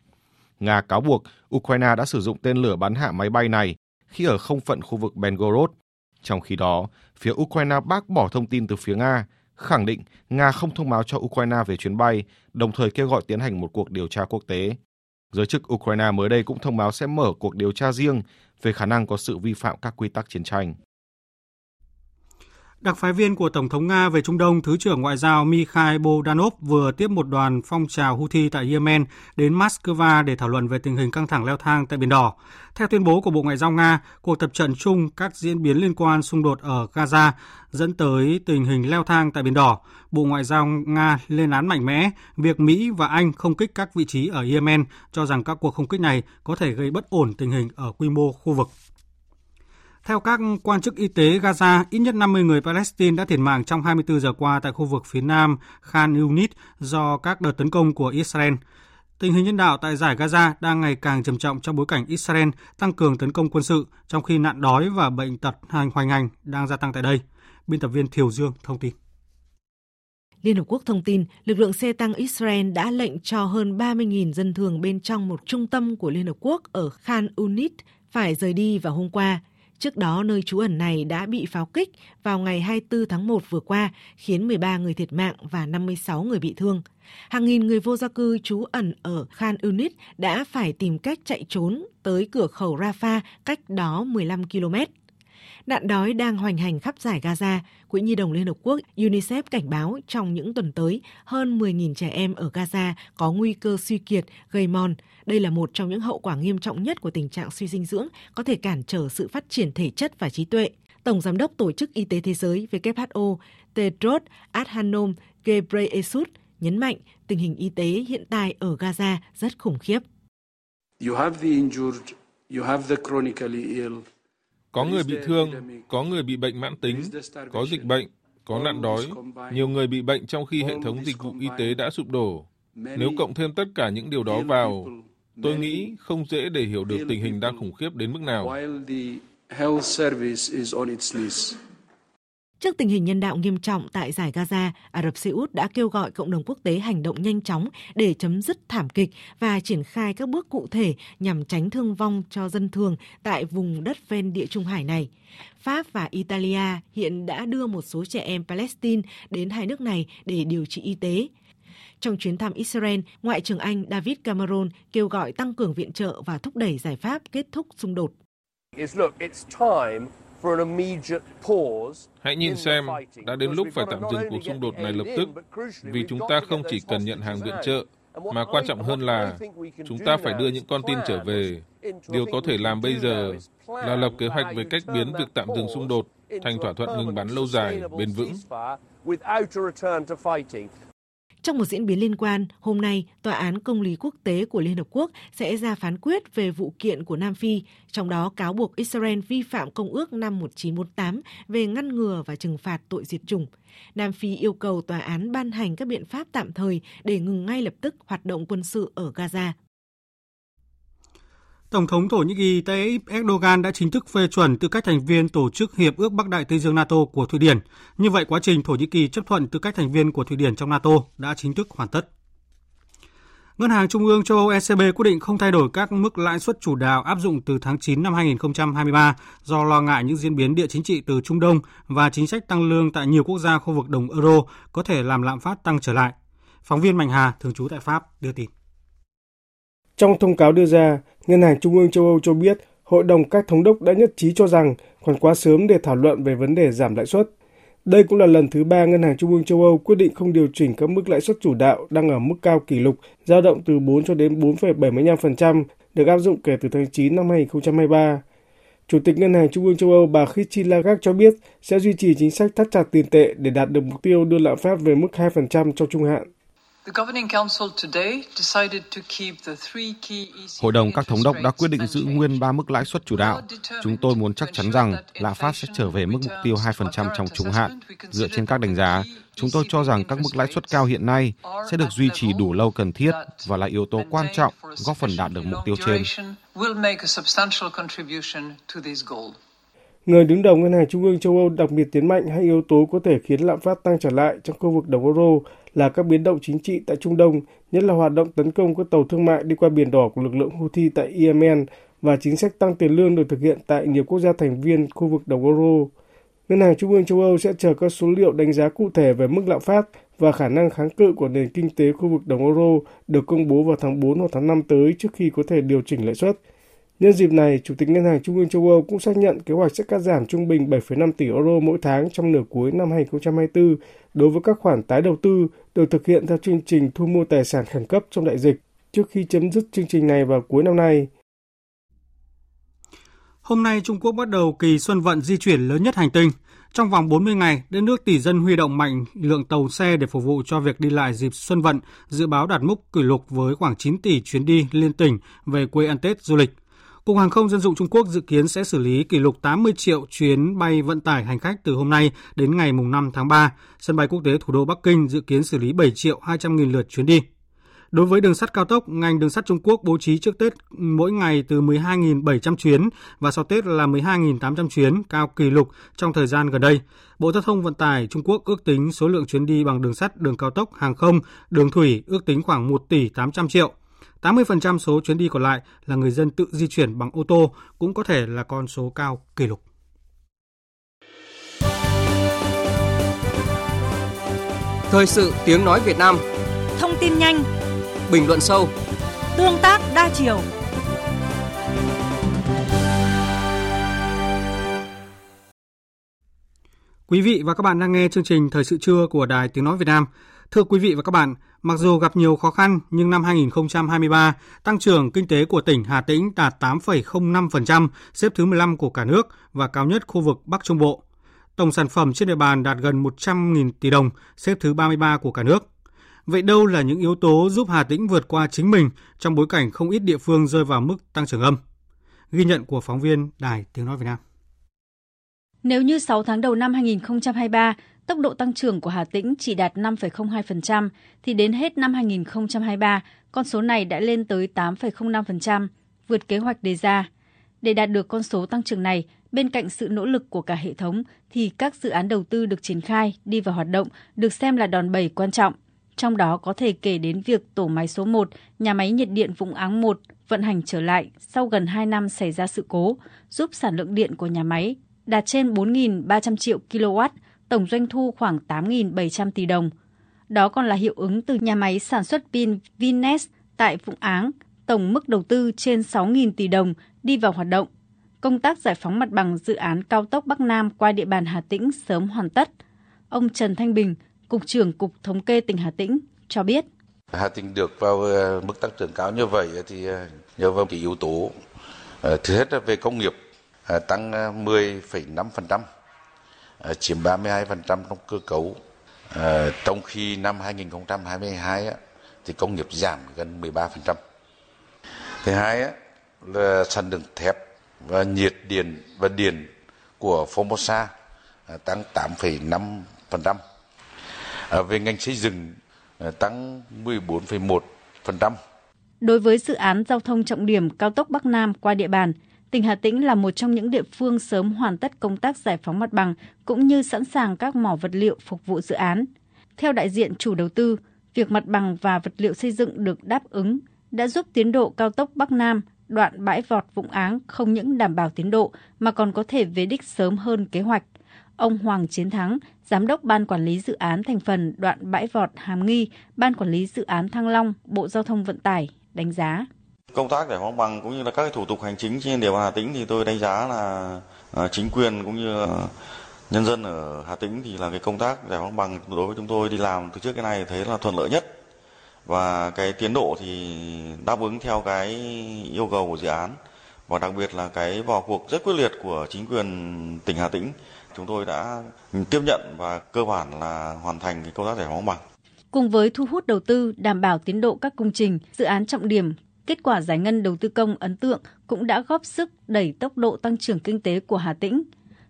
Nga cáo buộc Ukraine đã sử dụng tên lửa bắn hạ máy bay này khi ở không phận khu vực Belgorod. Trong khi đó, phía Ukraine bác bỏ thông tin từ phía Nga, khẳng định Nga không thông báo cho Ukraine về chuyến bay, đồng thời kêu gọi tiến hành một cuộc điều tra quốc tế. Giới chức Ukraine mới đây cũng thông báo sẽ mở cuộc điều tra riêng về khả năng có sự vi phạm các quy tắc chiến tranh. Đặc phái viên của Tổng thống Nga về Trung Đông, Thứ trưởng Ngoại giao Mikhail Bodanov vừa tiếp một đoàn phong trào Houthi tại Yemen đến Moscow để thảo luận về tình hình căng thẳng leo thang tại Biển Đỏ. Theo tuyên bố của Bộ Ngoại giao Nga, cuộc tập trận chung các diễn biến liên quan xung đột ở Gaza dẫn tới tình hình leo thang tại Biển Đỏ. Bộ Ngoại giao Nga lên án mạnh mẽ việc Mỹ và Anh không kích các vị trí ở Yemen, cho rằng các cuộc không kích này có thể gây bất ổn tình hình ở quy mô khu vực. Theo các quan chức y tế Gaza, ít nhất 50 người Palestine đã thiệt mạng trong 24 giờ qua tại khu vực phía nam Khan Yunis do các đợt tấn công của Israel. Tình hình nhân đạo tại giải Gaza đang ngày càng trầm trọng trong bối cảnh Israel tăng cường tấn công quân sự, trong khi nạn đói và bệnh tật hành hoành hành đang gia tăng tại đây. Biên tập viên Thiều Dương thông tin. Liên Hợp Quốc thông tin, lực lượng xe tăng Israel đã lệnh cho hơn 30.000 dân thường bên trong một trung tâm của Liên Hợp Quốc ở Khan Yunis phải rời đi vào hôm qua Trước đó, nơi trú ẩn này đã bị pháo kích vào ngày 24 tháng 1 vừa qua, khiến 13 người thiệt mạng và 56 người bị thương. Hàng nghìn người vô gia cư trú ẩn ở Khan Yunis đã phải tìm cách chạy trốn tới cửa khẩu Rafah cách đó 15 km. Nạn đói đang hoành hành khắp giải Gaza, Quỹ Nhi đồng Liên Hợp Quốc UNICEF cảnh báo trong những tuần tới, hơn 10.000 trẻ em ở Gaza có nguy cơ suy kiệt, gây mòn. Đây là một trong những hậu quả nghiêm trọng nhất của tình trạng suy dinh dưỡng, có thể cản trở sự phát triển thể chất và trí tuệ. Tổng Giám đốc Tổ chức Y tế Thế giới WHO Tedros Adhanom Ghebreyesus nhấn mạnh tình hình y tế hiện tại ở Gaza rất khủng khiếp. You have the injured, you have the chronically ill, có người bị thương, có người bị bệnh mãn tính, có dịch bệnh, có nạn đói, nhiều người bị bệnh trong khi hệ thống dịch vụ y tế đã sụp đổ. Nếu cộng thêm tất cả những điều đó vào, tôi nghĩ không dễ để hiểu được tình hình đang khủng khiếp đến mức nào. Trước tình hình nhân đạo nghiêm trọng tại giải Gaza, Ả Rập Xê Út đã kêu gọi cộng đồng quốc tế hành động nhanh chóng để chấm dứt thảm kịch và triển khai các bước cụ thể nhằm tránh thương vong cho dân thường tại vùng đất ven địa Trung Hải này. Pháp và Italia hiện đã đưa một số trẻ em Palestine đến hai nước này để điều trị y tế. Trong chuyến thăm Israel, Ngoại trưởng Anh David Cameron kêu gọi tăng cường viện trợ và thúc đẩy giải pháp kết thúc xung đột. Hãy nhìn xem, đã đến lúc phải tạm dừng cuộc xung đột này lập tức, vì chúng ta không chỉ cần nhận hàng viện trợ, mà quan trọng hơn là chúng ta phải đưa những con tin trở về. Điều có thể làm bây giờ là lập kế hoạch về cách biến việc tạm dừng xung đột thành thỏa thuận ngừng bắn lâu dài, bền vững. Trong một diễn biến liên quan, hôm nay, Tòa án Công lý Quốc tế của Liên Hợp Quốc sẽ ra phán quyết về vụ kiện của Nam Phi, trong đó cáo buộc Israel vi phạm Công ước năm 1948 về ngăn ngừa và trừng phạt tội diệt chủng. Nam Phi yêu cầu tòa án ban hành các biện pháp tạm thời để ngừng ngay lập tức hoạt động quân sự ở Gaza. Tổng thống Thổ Nhĩ Kỳ Tayyip Erdogan đã chính thức phê chuẩn tư cách thành viên Tổ chức Hiệp ước Bắc Đại Tây Dương NATO của Thụy Điển. Như vậy, quá trình Thổ Nhĩ Kỳ chấp thuận tư cách thành viên của Thụy Điển trong NATO đã chính thức hoàn tất. Ngân hàng Trung ương châu Âu ECB quyết định không thay đổi các mức lãi suất chủ đạo áp dụng từ tháng 9 năm 2023 do lo ngại những diễn biến địa chính trị từ Trung Đông và chính sách tăng lương tại nhiều quốc gia khu vực đồng euro có thể làm lạm phát tăng trở lại. Phóng viên Mạnh Hà, thường trú tại Pháp, đưa tin. Trong thông cáo đưa ra, Ngân hàng Trung ương châu Âu cho biết Hội đồng các thống đốc đã nhất trí cho rằng còn quá sớm để thảo luận về vấn đề giảm lãi suất. Đây cũng là lần thứ ba Ngân hàng Trung ương châu Âu quyết định không điều chỉnh các mức lãi suất chủ đạo đang ở mức cao kỷ lục, dao động từ 4 cho đến 4,75%, được áp dụng kể từ tháng 9 năm 2023. Chủ tịch Ngân hàng Trung ương châu Âu bà Christine Lagarde cho biết sẽ duy trì chính sách thắt chặt tiền tệ để đạt được mục tiêu đưa lạm phát về mức 2% trong trung hạn. Hội đồng các thống đốc đã quyết định giữ nguyên ba mức lãi suất chủ đạo. Chúng tôi muốn chắc chắn rằng lạm phát sẽ trở về mức mục tiêu 2% trong trung hạn. Dựa trên các đánh giá, chúng tôi cho rằng các mức lãi suất cao hiện nay sẽ được duy trì đủ lâu cần thiết và là yếu tố quan trọng góp phần đạt được mục tiêu trên. Người đứng đầu Ngân hàng Trung ương châu Âu đặc biệt nhấn mạnh hai yếu tố có thể khiến lạm phát tăng trở lại trong khu vực đồng euro là các biến động chính trị tại Trung Đông, nhất là hoạt động tấn công các tàu thương mại đi qua biển đỏ của lực lượng Houthi tại Yemen và chính sách tăng tiền lương được thực hiện tại nhiều quốc gia thành viên khu vực đồng euro. Ngân hàng Trung ương châu Âu sẽ chờ các số liệu đánh giá cụ thể về mức lạm phát và khả năng kháng cự của nền kinh tế khu vực đồng euro được công bố vào tháng 4 hoặc tháng 5 tới trước khi có thể điều chỉnh lãi suất. Nhân dịp này, Chủ tịch Ngân hàng Trung ương châu Âu cũng xác nhận kế hoạch sẽ cắt giảm trung bình 7,5 tỷ euro mỗi tháng trong nửa cuối năm 2024 đối với các khoản tái đầu tư được thực hiện theo chương trình thu mua tài sản khẩn cấp trong đại dịch trước khi chấm dứt chương trình này vào cuối năm nay. Hôm nay, Trung Quốc bắt đầu kỳ xuân vận di chuyển lớn nhất hành tinh. Trong vòng 40 ngày, đất nước tỷ dân huy động mạnh lượng tàu xe để phục vụ cho việc đi lại dịp xuân vận, dự báo đạt mức kỷ lục với khoảng 9 tỷ chuyến đi liên tỉnh về quê ăn Tết du lịch. Cục Hàng không Dân dụng Trung Quốc dự kiến sẽ xử lý kỷ lục 80 triệu chuyến bay vận tải hành khách từ hôm nay đến ngày 5 tháng 3. Sân bay quốc tế thủ đô Bắc Kinh dự kiến xử lý 7 triệu 200 nghìn lượt chuyến đi. Đối với đường sắt cao tốc, ngành đường sắt Trung Quốc bố trí trước Tết mỗi ngày từ 12.700 chuyến và sau Tết là 12.800 chuyến, cao kỷ lục trong thời gian gần đây. Bộ Giao thông Vận tải Trung Quốc ước tính số lượng chuyến đi bằng đường sắt, đường cao tốc, hàng không, đường thủy ước tính khoảng 1 tỷ 800 triệu. 80% số chuyến đi còn lại là người dân tự di chuyển bằng ô tô cũng có thể là con số cao kỷ lục. Thời sự tiếng nói Việt Nam Thông tin nhanh Bình luận sâu Tương tác đa chiều Quý vị và các bạn đang nghe chương trình Thời sự trưa của Đài Tiếng Nói Việt Nam. Thưa quý vị và các bạn, mặc dù gặp nhiều khó khăn nhưng năm 2023, tăng trưởng kinh tế của tỉnh Hà Tĩnh đạt 8,05%, xếp thứ 15 của cả nước và cao nhất khu vực Bắc Trung Bộ. Tổng sản phẩm trên địa bàn đạt gần 100.000 tỷ đồng, xếp thứ 33 của cả nước. Vậy đâu là những yếu tố giúp Hà Tĩnh vượt qua chính mình trong bối cảnh không ít địa phương rơi vào mức tăng trưởng âm? Ghi nhận của phóng viên Đài Tiếng Nói Việt Nam. Nếu như 6 tháng đầu năm 2023, tốc độ tăng trưởng của Hà Tĩnh chỉ đạt 5,02%, thì đến hết năm 2023, con số này đã lên tới 8,05%, vượt kế hoạch đề ra. Để đạt được con số tăng trưởng này, bên cạnh sự nỗ lực của cả hệ thống, thì các dự án đầu tư được triển khai, đi vào hoạt động được xem là đòn bẩy quan trọng. Trong đó có thể kể đến việc tổ máy số 1, nhà máy nhiệt điện Vũng Áng 1 vận hành trở lại sau gần 2 năm xảy ra sự cố, giúp sản lượng điện của nhà máy đạt trên 4.300 triệu kW, tổng doanh thu khoảng 8.700 tỷ đồng. Đó còn là hiệu ứng từ nhà máy sản xuất pin Vines tại Vũng Áng, tổng mức đầu tư trên 6.000 tỷ đồng đi vào hoạt động. Công tác giải phóng mặt bằng dự án cao tốc Bắc Nam qua địa bàn Hà Tĩnh sớm hoàn tất. Ông Trần Thanh Bình, Cục trưởng Cục Thống kê tỉnh Hà Tĩnh, cho biết. Hà Tĩnh được vào ờ, mức tăng trưởng cao như vậy thì ờ, nhờ vào cái yếu tố ờ, thứ hết là về công nghiệp tăng 10,5%, Ờ, chiếm 32% trong cơ cấu À, trong khi năm 2022 á, thì công nghiệp giảm gần 13%. Thứ hai á, là sản lượng thép và nhiệt điện và điện của Formosa à, tăng 8,5%. À, về ngành xây dựng à, tăng 14,1%. Đối với dự án giao thông trọng điểm cao tốc Bắc Nam qua địa bàn, tỉnh Hà Tĩnh là một trong những địa phương sớm hoàn tất công tác giải phóng mặt bằng cũng như sẵn sàng các mỏ vật liệu phục vụ dự án. Theo đại diện chủ đầu tư, việc mặt bằng và vật liệu xây dựng được đáp ứng đã giúp tiến độ cao tốc Bắc Nam đoạn bãi vọt Vũng Áng không những đảm bảo tiến độ mà còn có thể về đích sớm hơn kế hoạch. Ông Hoàng Chiến Thắng, Giám đốc Ban Quản lý Dự án thành phần đoạn bãi vọt Hàm Nghi, Ban Quản lý Dự án Thăng Long, Bộ Giao thông Vận tải, đánh giá. Công tác giải phóng bằng cũng như là các thủ tục hành chính trên địa bàn Hà Tĩnh thì tôi đánh giá là à, chính quyền cũng như nhân dân ở Hà Tĩnh thì là cái công tác giải phóng bằng đối với chúng tôi đi làm từ trước cái này thấy là thuận lợi nhất và cái tiến độ thì đáp ứng theo cái yêu cầu của dự án và đặc biệt là cái vào cuộc rất quyết liệt của chính quyền tỉnh Hà Tĩnh chúng tôi đã tiếp nhận và cơ bản là hoàn thành cái công tác giải phóng bằng. Cùng với thu hút đầu tư, đảm bảo tiến độ các công trình, dự án trọng điểm, kết quả giải ngân đầu tư công ấn tượng cũng đã góp sức đẩy tốc độ tăng trưởng kinh tế của Hà Tĩnh.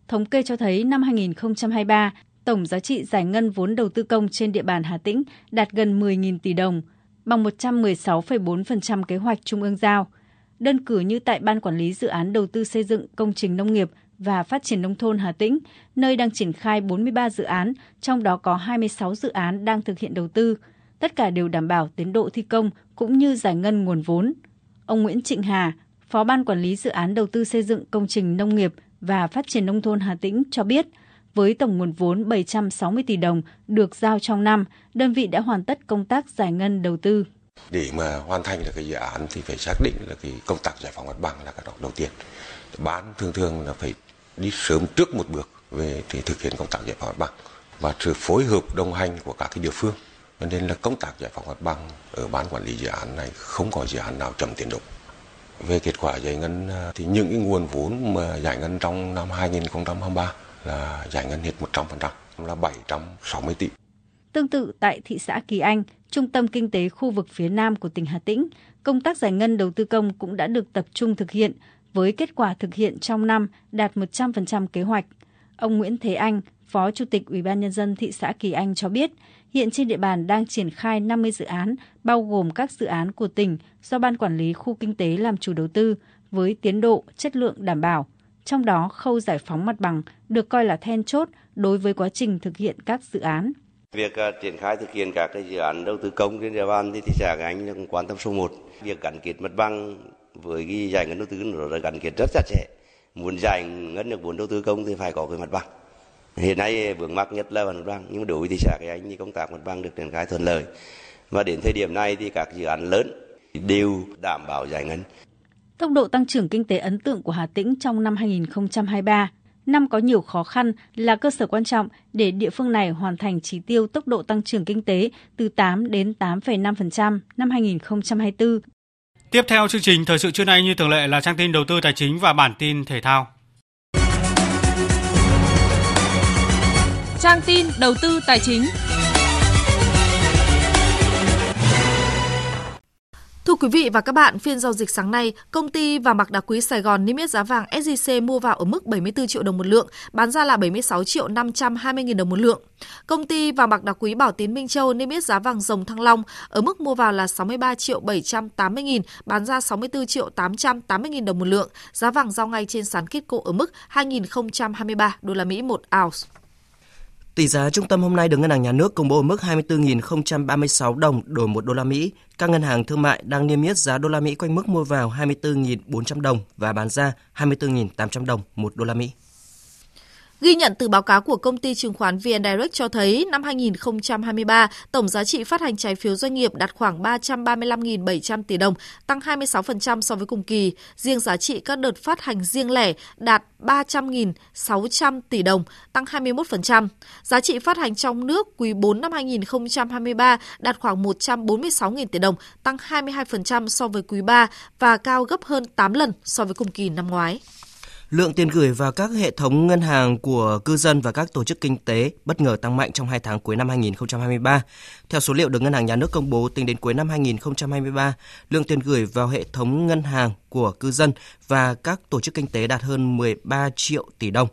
Thống kê cho thấy năm 2023, tổng giá trị giải ngân vốn đầu tư công trên địa bàn Hà Tĩnh đạt gần 10.000 tỷ đồng, bằng 116,4% kế hoạch trung ương giao. Đơn cử như tại Ban Quản lý Dự án Đầu tư xây dựng công trình nông nghiệp và Phát triển Nông thôn Hà Tĩnh, nơi đang triển khai 43 dự án, trong đó có 26 dự án đang thực hiện đầu tư. Tất cả đều đảm bảo tiến độ thi công cũng như giải ngân nguồn vốn. Ông Nguyễn Trịnh Hà, Phó Ban Quản lý Dự án Đầu tư xây dựng công trình nông nghiệp và Phát triển Nông thôn Hà Tĩnh cho biết, với tổng nguồn vốn 760 tỷ đồng được giao trong năm, đơn vị đã hoàn tất công tác giải ngân đầu tư. Để mà hoàn thành được cái dự án thì phải xác định là cái công tác giải phóng mặt bằng là cái đó đầu tiên. Bán thường thường là phải đi sớm trước một bước về thì thực hiện công tác giải phóng mặt bằng và sự phối hợp đồng hành của các cái địa phương. Cho nên là công tác giải phóng mặt bằng ở ban quản lý dự án này không có dự án nào chậm tiến độ. Về kết quả giải ngân à, thì những cái nguồn vốn mà giải ngân trong năm 2023 là giải ngân hết 100% là 760 tỷ. Tương tự tại thị xã Kỳ Anh, trung tâm kinh tế khu vực phía Nam của tỉnh Hà Tĩnh, công tác giải ngân đầu tư công cũng đã được tập trung thực hiện với kết quả thực hiện trong năm đạt 100% kế hoạch. Ông Nguyễn Thế Anh, Phó Chủ tịch Ủy ban nhân dân thị xã Kỳ Anh cho biết, hiện trên địa bàn đang triển khai 50 dự án, bao gồm các dự án của tỉnh do Ban Quản lý Khu Kinh tế làm chủ đầu tư, với tiến độ, chất lượng đảm bảo. Trong đó, khâu giải phóng mặt bằng được coi là then chốt đối với quá trình thực hiện các dự án. Việc uh, triển khai thực hiện các cái dự án đầu tư công trên địa bàn thì thị xã Gánh cũng quan tâm số 1. Việc gắn kết mặt bằng với cái giải ngân đầu tư nó là gắn kết rất chặt chẽ. Muốn giải ngân được vốn đầu tư công thì phải có cái mặt bằng. Hiện nay vướng mắc nhất là mặt bằng, nhưng mà đối với thị xã cái anh thì công tác mặt bằng được triển khai thuận lợi. Và đến thời điểm này thì các dự án lớn đều đảm bảo giải ngân. Tốc độ tăng trưởng kinh tế ấn tượng của Hà Tĩnh trong năm 2023 năm có nhiều khó khăn là cơ sở quan trọng để địa phương này hoàn thành chỉ tiêu tốc độ tăng trưởng kinh tế từ 8 đến 8,5% năm 2024. Tiếp theo chương trình thời sự trưa nay như thường lệ là trang tin đầu tư tài chính và bản tin thể thao. Trang tin đầu tư tài chính. Thưa quý vị và các bạn, phiên giao dịch sáng nay, công ty vàng bạc đá quý Sài Gòn niêm yết giá vàng SJC mua vào ở mức 74 triệu đồng một lượng, bán ra là 76 triệu 520 nghìn đồng một lượng. Công ty vàng bạc đá quý Bảo Tín Minh Châu niêm yết giá vàng rồng Thăng Long ở mức mua vào là 63 triệu 780 nghìn, bán ra 64 triệu 880 nghìn đồng một lượng. Giá vàng giao ngay trên sàn Kitco ở mức 2.023 đô la Mỹ một ounce. Tỷ giá trung tâm hôm nay được Ngân hàng Nhà nước công bố ở mức 24.036 đồng đổi 1 đô la Mỹ. Các ngân hàng thương mại đang niêm yết giá đô la Mỹ quanh mức mua vào 24.400 đồng và bán ra 24.800 đồng 1 đô la Mỹ. Ghi nhận từ báo cáo của công ty chứng khoán VN Direct cho thấy năm 2023, tổng giá trị phát hành trái phiếu doanh nghiệp đạt khoảng 335.700 tỷ đồng, tăng 26% so với cùng kỳ. Riêng giá trị các đợt phát hành riêng lẻ đạt 300.600 tỷ đồng, tăng 21%. Giá trị phát hành trong nước quý 4 năm 2023 đạt khoảng 146.000 tỷ đồng, tăng 22% so với quý 3 và cao gấp hơn 8 lần so với cùng kỳ năm ngoái. Lượng tiền gửi vào các hệ thống ngân hàng của cư dân và các tổ chức kinh tế bất ngờ tăng mạnh trong 2 tháng cuối năm 2023. Theo số liệu được Ngân hàng Nhà nước công bố tính đến cuối năm 2023, lượng tiền gửi vào hệ thống ngân hàng của cư dân và các tổ chức kinh tế đạt hơn 13 triệu tỷ đồng.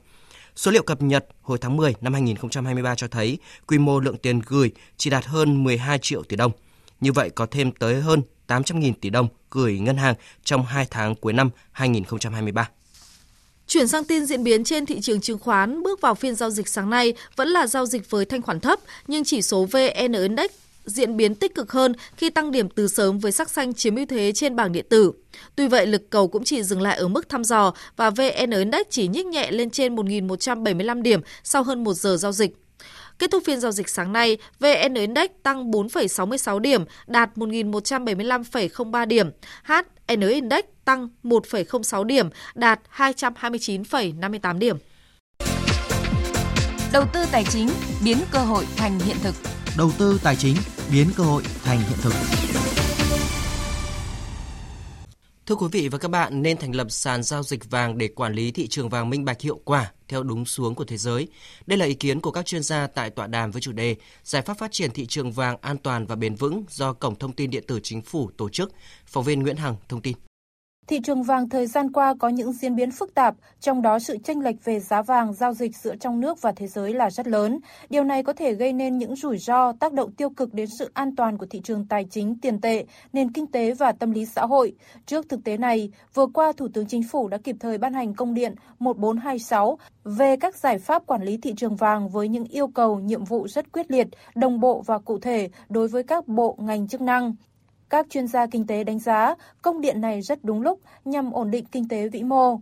Số liệu cập nhật hồi tháng 10 năm 2023 cho thấy quy mô lượng tiền gửi chỉ đạt hơn 12 triệu tỷ đồng. Như vậy có thêm tới hơn 800.000 tỷ đồng gửi ngân hàng trong 2 tháng cuối năm 2023. Chuyển sang tin diễn biến trên thị trường chứng khoán, bước vào phiên giao dịch sáng nay vẫn là giao dịch với thanh khoản thấp, nhưng chỉ số VN Index diễn biến tích cực hơn khi tăng điểm từ sớm với sắc xanh chiếm ưu thế trên bảng điện tử. Tuy vậy, lực cầu cũng chỉ dừng lại ở mức thăm dò và VN Index chỉ nhích nhẹ lên trên 1.175 điểm sau hơn 1 giờ giao dịch. Kết thúc phiên giao dịch sáng nay, VN Index tăng 4,66 điểm, đạt 1.175,03 điểm. HN Index tăng 1,06 điểm, đạt 229,58 điểm. Đầu tư tài chính biến cơ hội thành hiện thực. Đầu tư tài chính biến cơ hội thành hiện thực. Thưa quý vị và các bạn, nên thành lập sàn giao dịch vàng để quản lý thị trường vàng minh bạch hiệu quả theo đúng xuống của thế giới. Đây là ý kiến của các chuyên gia tại tọa đàm với chủ đề Giải pháp phát triển thị trường vàng an toàn và bền vững do Cổng Thông tin Điện tử Chính phủ tổ chức. Phóng viên Nguyễn Hằng thông tin. Thị trường vàng thời gian qua có những diễn biến phức tạp, trong đó sự chênh lệch về giá vàng giao dịch giữa trong nước và thế giới là rất lớn. Điều này có thể gây nên những rủi ro tác động tiêu cực đến sự an toàn của thị trường tài chính, tiền tệ, nền kinh tế và tâm lý xã hội. Trước thực tế này, vừa qua Thủ tướng Chính phủ đã kịp thời ban hành công điện 1426 về các giải pháp quản lý thị trường vàng với những yêu cầu, nhiệm vụ rất quyết liệt, đồng bộ và cụ thể đối với các bộ ngành chức năng. Các chuyên gia kinh tế đánh giá công điện này rất đúng lúc nhằm ổn định kinh tế vĩ mô.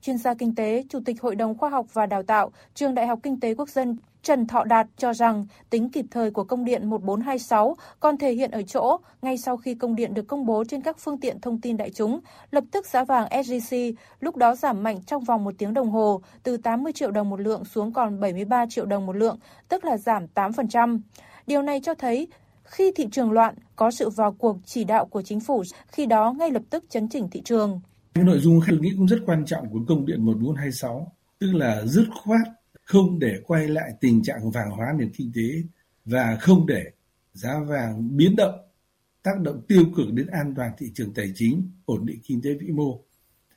Chuyên gia kinh tế, Chủ tịch Hội đồng Khoa học và Đào tạo, Trường Đại học Kinh tế Quốc dân Trần Thọ Đạt cho rằng tính kịp thời của công điện 1426 còn thể hiện ở chỗ, ngay sau khi công điện được công bố trên các phương tiện thông tin đại chúng, lập tức giá vàng SJC lúc đó giảm mạnh trong vòng một tiếng đồng hồ, từ 80 triệu đồng một lượng xuống còn 73 triệu đồng một lượng, tức là giảm 8%. Điều này cho thấy khi thị trường loạn, có sự vào cuộc chỉ đạo của chính phủ, khi đó ngay lập tức chấn chỉnh thị trường. Cái nội dung tôi nghĩ cũng rất quan trọng của công điện 1426, tức là dứt khoát không để quay lại tình trạng vàng hóa nền kinh tế và không để giá vàng biến động tác động tiêu cực đến an toàn thị trường tài chính, ổn định kinh tế vĩ mô.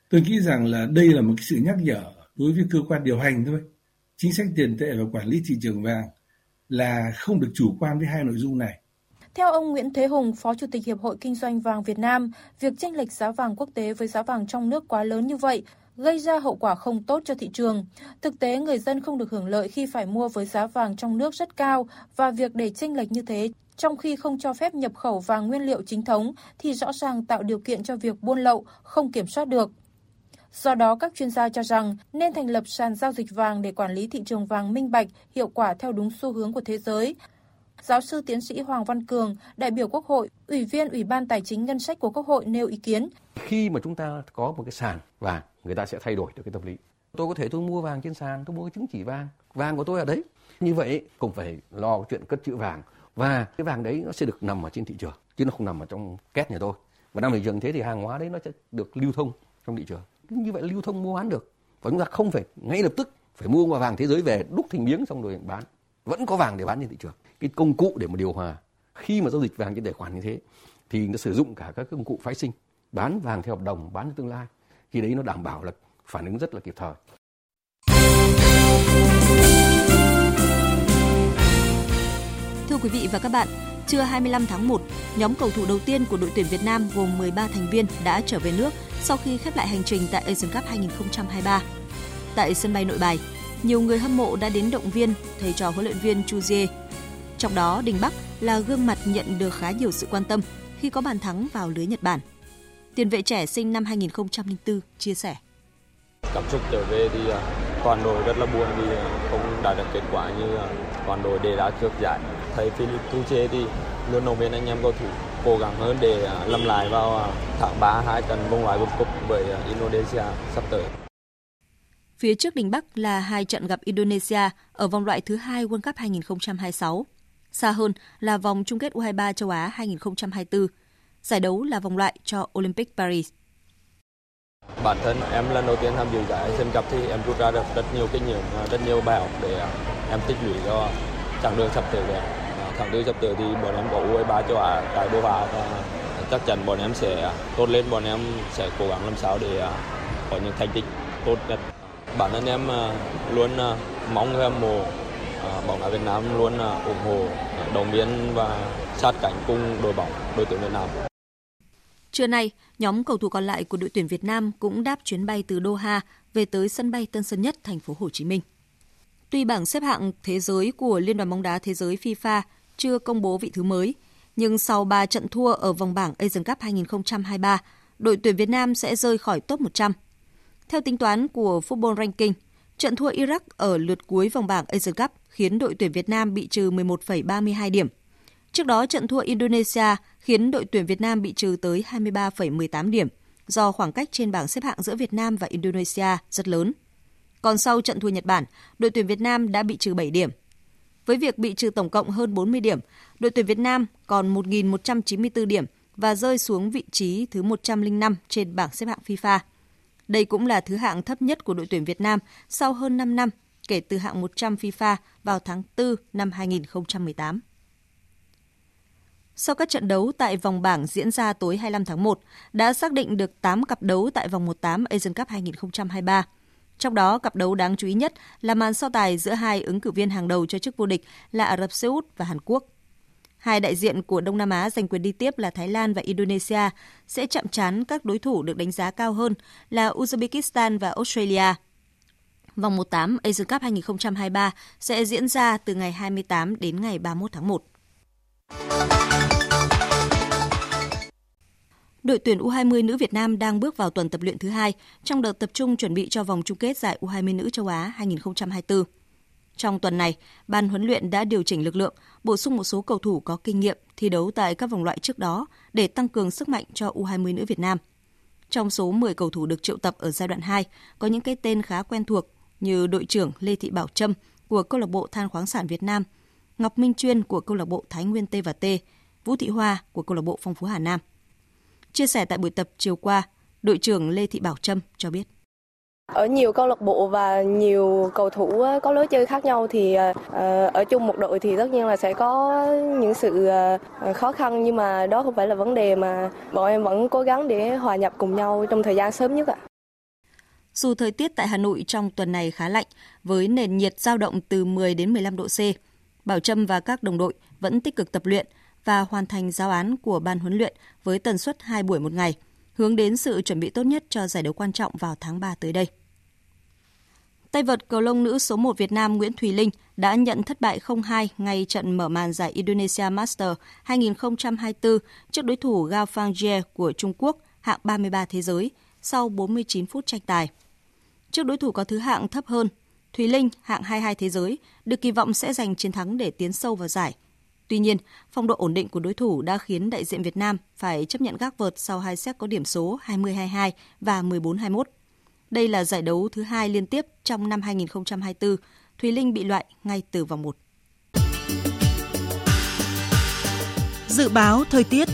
Tôi nghĩ rằng là đây là một cái sự nhắc nhở đối với cơ quan điều hành thôi. Chính sách tiền tệ và quản lý thị trường vàng là không được chủ quan với hai nội dung này. Theo ông Nguyễn Thế Hùng, Phó Chủ tịch Hiệp hội Kinh doanh vàng Việt Nam, việc chênh lệch giá vàng quốc tế với giá vàng trong nước quá lớn như vậy gây ra hậu quả không tốt cho thị trường. Thực tế, người dân không được hưởng lợi khi phải mua với giá vàng trong nước rất cao và việc để chênh lệch như thế trong khi không cho phép nhập khẩu vàng nguyên liệu chính thống thì rõ ràng tạo điều kiện cho việc buôn lậu không kiểm soát được. Do đó, các chuyên gia cho rằng nên thành lập sàn giao dịch vàng để quản lý thị trường vàng minh bạch, hiệu quả theo đúng xu hướng của thế giới. Giáo sư tiến sĩ Hoàng Văn Cường, đại biểu Quốc hội, Ủy viên Ủy ban Tài chính Ngân sách của Quốc hội nêu ý kiến. Khi mà chúng ta có một cái sàn vàng, người ta sẽ thay đổi được cái tâm lý. Tôi có thể tôi mua vàng trên sàn, tôi mua cái chứng chỉ vàng, vàng của tôi ở đấy. Như vậy cũng phải lo chuyện cất trữ vàng và cái vàng đấy nó sẽ được nằm ở trên thị trường chứ nó không nằm ở trong két nhà tôi. Và nằm thị trường thế thì hàng hóa đấy nó sẽ được lưu thông trong thị trường. Như vậy lưu thông mua bán được. Và chúng ta không phải ngay lập tức phải mua vàng thế giới về đúc thành miếng xong rồi bán. Vẫn có vàng để bán trên thị trường cái công cụ để mà điều hòa. Khi mà giao dịch vàng trên tài khoản như thế thì nó sử dụng cả các công cụ phái sinh bán vàng theo hợp đồng bán tương lai. Khi đấy nó đảm bảo là phản ứng rất là kịp thời. Thưa quý vị và các bạn, trưa 25 tháng 1, nhóm cầu thủ đầu tiên của đội tuyển Việt Nam gồm 13 thành viên đã trở về nước sau khi khép lại hành trình tại Asian Cup 2023. Tại sân bay Nội Bài, nhiều người hâm mộ đã đến động viên thầy trò huấn luyện viên Chu Jie trong đó, Đình Bắc là gương mặt nhận được khá nhiều sự quan tâm khi có bàn thắng vào lưới Nhật Bản. Tiền vệ trẻ sinh năm 2004 chia sẻ. Cảm xúc trở về thì à, toàn đội rất là buồn vì à, không đạt được kết quả như à, toàn đội đề ra trước giải. Thầy Philip Tuche thì luôn động viên anh em cầu thủ cố gắng hơn để lâm lại vào tháng 3 hai trận vòng loại World Cup với Indonesia sắp tới. Phía trước Đình Bắc là hai trận gặp Indonesia ở vòng loại thứ hai World Cup 2026. Xa hơn là vòng chung kết U23 châu Á 2024. Giải đấu là vòng loại cho Olympic Paris. Bản thân em lần đầu tiên tham dự giải Asian Cup thì em rút ra được rất nhiều kinh nghiệm, rất nhiều bài học để em tích lũy cho chặng đường sắp tới của em. À, tháng tư sắp tới thì bọn em có U23 châu Á tại Doha và chắc chắn bọn em sẽ tốt lên, bọn em sẽ cố gắng làm sao để à, có những thành tích tốt nhất. Bản thân em à, luôn mong người hâm mộ Ờ, bóng đá Việt Nam luôn ờ, ủng hộ, ờ, đồng viên và sát cánh cùng đội bóng đội tuyển Việt Nam. Trưa nay, nhóm cầu thủ còn lại của đội tuyển Việt Nam cũng đáp chuyến bay từ Doha về tới sân bay Tân Sơn Nhất, thành phố Hồ Chí Minh. Tuy bảng xếp hạng thế giới của Liên đoàn bóng đá thế giới FIFA chưa công bố vị thứ mới, nhưng sau 3 trận thua ở vòng bảng Asian Cup 2023, đội tuyển Việt Nam sẽ rơi khỏi top 100. Theo tính toán của Football Ranking, trận thua Iraq ở lượt cuối vòng bảng Asian Cup khiến đội tuyển Việt Nam bị trừ 11,32 điểm. Trước đó, trận thua Indonesia khiến đội tuyển Việt Nam bị trừ tới 23,18 điểm do khoảng cách trên bảng xếp hạng giữa Việt Nam và Indonesia rất lớn. Còn sau trận thua Nhật Bản, đội tuyển Việt Nam đã bị trừ 7 điểm. Với việc bị trừ tổng cộng hơn 40 điểm, đội tuyển Việt Nam còn 1.194 điểm và rơi xuống vị trí thứ 105 trên bảng xếp hạng FIFA. Đây cũng là thứ hạng thấp nhất của đội tuyển Việt Nam sau hơn 5 năm kể từ hạng 100 FIFA vào tháng 4 năm 2018. Sau các trận đấu tại vòng bảng diễn ra tối 25 tháng 1, đã xác định được 8 cặp đấu tại vòng 18 Asian Cup 2023. Trong đó, cặp đấu đáng chú ý nhất là màn so tài giữa hai ứng cử viên hàng đầu cho chức vô địch là Ả Rập Xê Út và Hàn Quốc. Hai đại diện của Đông Nam Á giành quyền đi tiếp là Thái Lan và Indonesia sẽ chạm trán các đối thủ được đánh giá cao hơn là Uzbekistan và Australia. Vòng 1/8 Asian Cup 2023 sẽ diễn ra từ ngày 28 đến ngày 31 tháng 1. Đội tuyển U20 nữ Việt Nam đang bước vào tuần tập luyện thứ hai trong đợt tập trung chuẩn bị cho vòng chung kết giải U20 nữ châu Á 2024. Trong tuần này, ban huấn luyện đã điều chỉnh lực lượng, bổ sung một số cầu thủ có kinh nghiệm thi đấu tại các vòng loại trước đó để tăng cường sức mạnh cho U20 nữ Việt Nam. Trong số 10 cầu thủ được triệu tập ở giai đoạn 2, có những cái tên khá quen thuộc như đội trưởng Lê Thị Bảo Trâm của câu lạc bộ Than khoáng sản Việt Nam, Ngọc Minh Chuyên của câu lạc bộ Thái Nguyên T và T, Vũ Thị Hoa của câu lạc bộ Phong Phú Hà Nam. Chia sẻ tại buổi tập chiều qua, đội trưởng Lê Thị Bảo Trâm cho biết. Ở nhiều câu lạc bộ và nhiều cầu thủ ờ, có lối chơi khác nhau thì ờ, ờ, ở chung một đội thì tất nhiên là sẽ có những sự khó khăn nhưng mà đó không phải là vấn đề mà bọn em vẫn cố gắng để hòa nhập cùng nhau trong thời gian sớm nhất ạ. Dù thời tiết tại Hà Nội trong tuần này khá lạnh, với nền nhiệt giao động từ 10 đến 15 độ C, Bảo Trâm và các đồng đội vẫn tích cực tập luyện và hoàn thành giáo án của ban huấn luyện với tần suất 2 buổi một ngày, hướng đến sự chuẩn bị tốt nhất cho giải đấu quan trọng vào tháng 3 tới đây. Tay vợt cầu lông nữ số 1 Việt Nam Nguyễn Thùy Linh đã nhận thất bại 0-2 ngay trận mở màn giải Indonesia Master 2024 trước đối thủ Gao Fangjie của Trung Quốc hạng 33 thế giới sau 49 phút tranh tài. Trước đối thủ có thứ hạng thấp hơn, Thùy Linh hạng 22 thế giới được kỳ vọng sẽ giành chiến thắng để tiến sâu vào giải. Tuy nhiên, phong độ ổn định của đối thủ đã khiến đại diện Việt Nam phải chấp nhận gác vợt sau hai set có điểm số 20-22 và 14-21. Đây là giải đấu thứ hai liên tiếp trong năm 2024. Thùy Linh bị loại ngay từ vòng 1. Dự báo thời tiết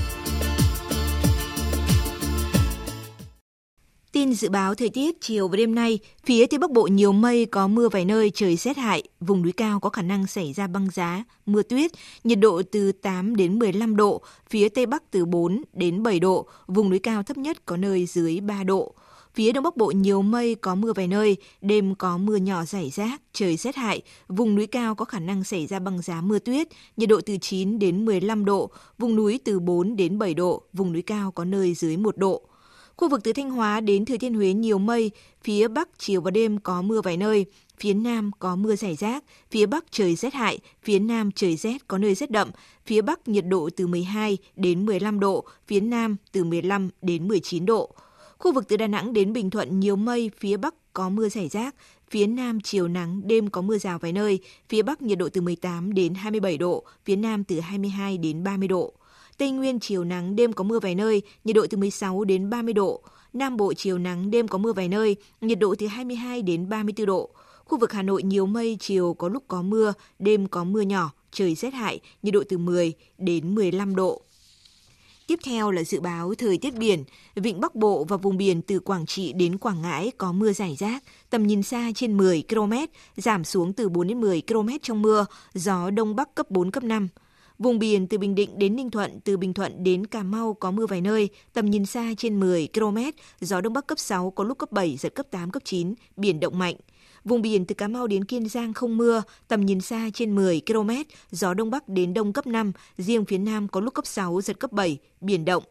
Tin dự báo thời tiết chiều và đêm nay, phía Tây Bắc Bộ nhiều mây có mưa vài nơi trời rét hại, vùng núi cao có khả năng xảy ra băng giá, mưa tuyết, nhiệt độ từ 8 đến 15 độ, phía Tây Bắc từ 4 đến 7 độ, vùng núi cao thấp nhất có nơi dưới 3 độ. Phía Đông Bắc Bộ nhiều mây, có mưa vài nơi, đêm có mưa nhỏ rải rác, trời rét hại, vùng núi cao có khả năng xảy ra băng giá mưa tuyết, nhiệt độ từ 9 đến 15 độ, vùng núi từ 4 đến 7 độ, vùng núi cao có nơi dưới 1 độ. Khu vực từ Thanh Hóa đến Thừa Thiên Huế nhiều mây, phía Bắc chiều và đêm có mưa vài nơi, phía Nam có mưa rải rác, phía Bắc trời rét hại, phía Nam trời rét có nơi rét đậm, phía Bắc nhiệt độ từ 12 đến 15 độ, phía Nam từ 15 đến 19 độ. Khu vực từ Đà Nẵng đến Bình Thuận nhiều mây, phía Bắc có mưa rải rác, phía Nam chiều nắng, đêm có mưa rào vài nơi, phía Bắc nhiệt độ từ 18 đến 27 độ, phía Nam từ 22 đến 30 độ. Tây Nguyên chiều nắng, đêm có mưa vài nơi, nhiệt độ từ 16 đến 30 độ. Nam Bộ chiều nắng, đêm có mưa vài nơi, nhiệt độ từ 22 đến 34 độ. Khu vực Hà Nội nhiều mây, chiều có lúc có mưa, đêm có mưa nhỏ, trời rét hại, nhiệt độ từ 10 đến 15 độ. Tiếp theo là dự báo thời tiết biển. Vịnh Bắc Bộ và vùng biển từ Quảng Trị đến Quảng Ngãi có mưa rải rác, tầm nhìn xa trên 10 km, giảm xuống từ 4 đến 10 km trong mưa, gió Đông Bắc cấp 4, cấp 5. Vùng biển từ Bình Định đến Ninh Thuận, từ Bình Thuận đến Cà Mau có mưa vài nơi, tầm nhìn xa trên 10 km, gió Đông Bắc cấp 6, có lúc cấp 7, giật cấp 8, cấp 9, biển động mạnh. Vùng biển từ Cà Mau đến Kiên Giang không mưa, tầm nhìn xa trên 10 km, gió Đông Bắc đến Đông cấp 5, riêng phía Nam có lúc cấp 6, giật cấp 7, biển động.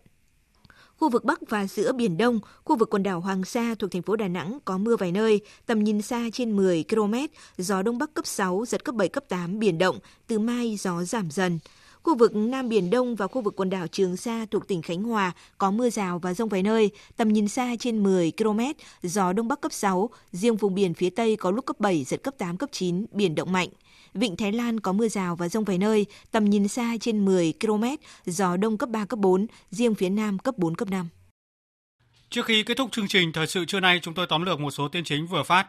Khu vực Bắc và giữa Biển Đông, khu vực quần đảo Hoàng Sa thuộc thành phố Đà Nẵng có mưa vài nơi, tầm nhìn xa trên 10 km, gió Đông Bắc cấp 6, giật cấp 7, cấp 8, biển động, từ mai gió giảm dần. Khu vực Nam Biển Đông và khu vực quần đảo Trường Sa thuộc tỉnh Khánh Hòa có mưa rào và rông vài nơi, tầm nhìn xa trên 10 km, gió Đông Bắc cấp 6, riêng vùng biển phía Tây có lúc cấp 7, giật cấp 8, cấp 9, biển động mạnh. Vịnh Thái Lan có mưa rào và rông vài nơi, tầm nhìn xa trên 10 km, gió Đông cấp 3, cấp 4, riêng phía Nam cấp 4, cấp 5. Trước khi kết thúc chương trình Thời sự trưa nay, chúng tôi tóm lược một số tin chính vừa phát.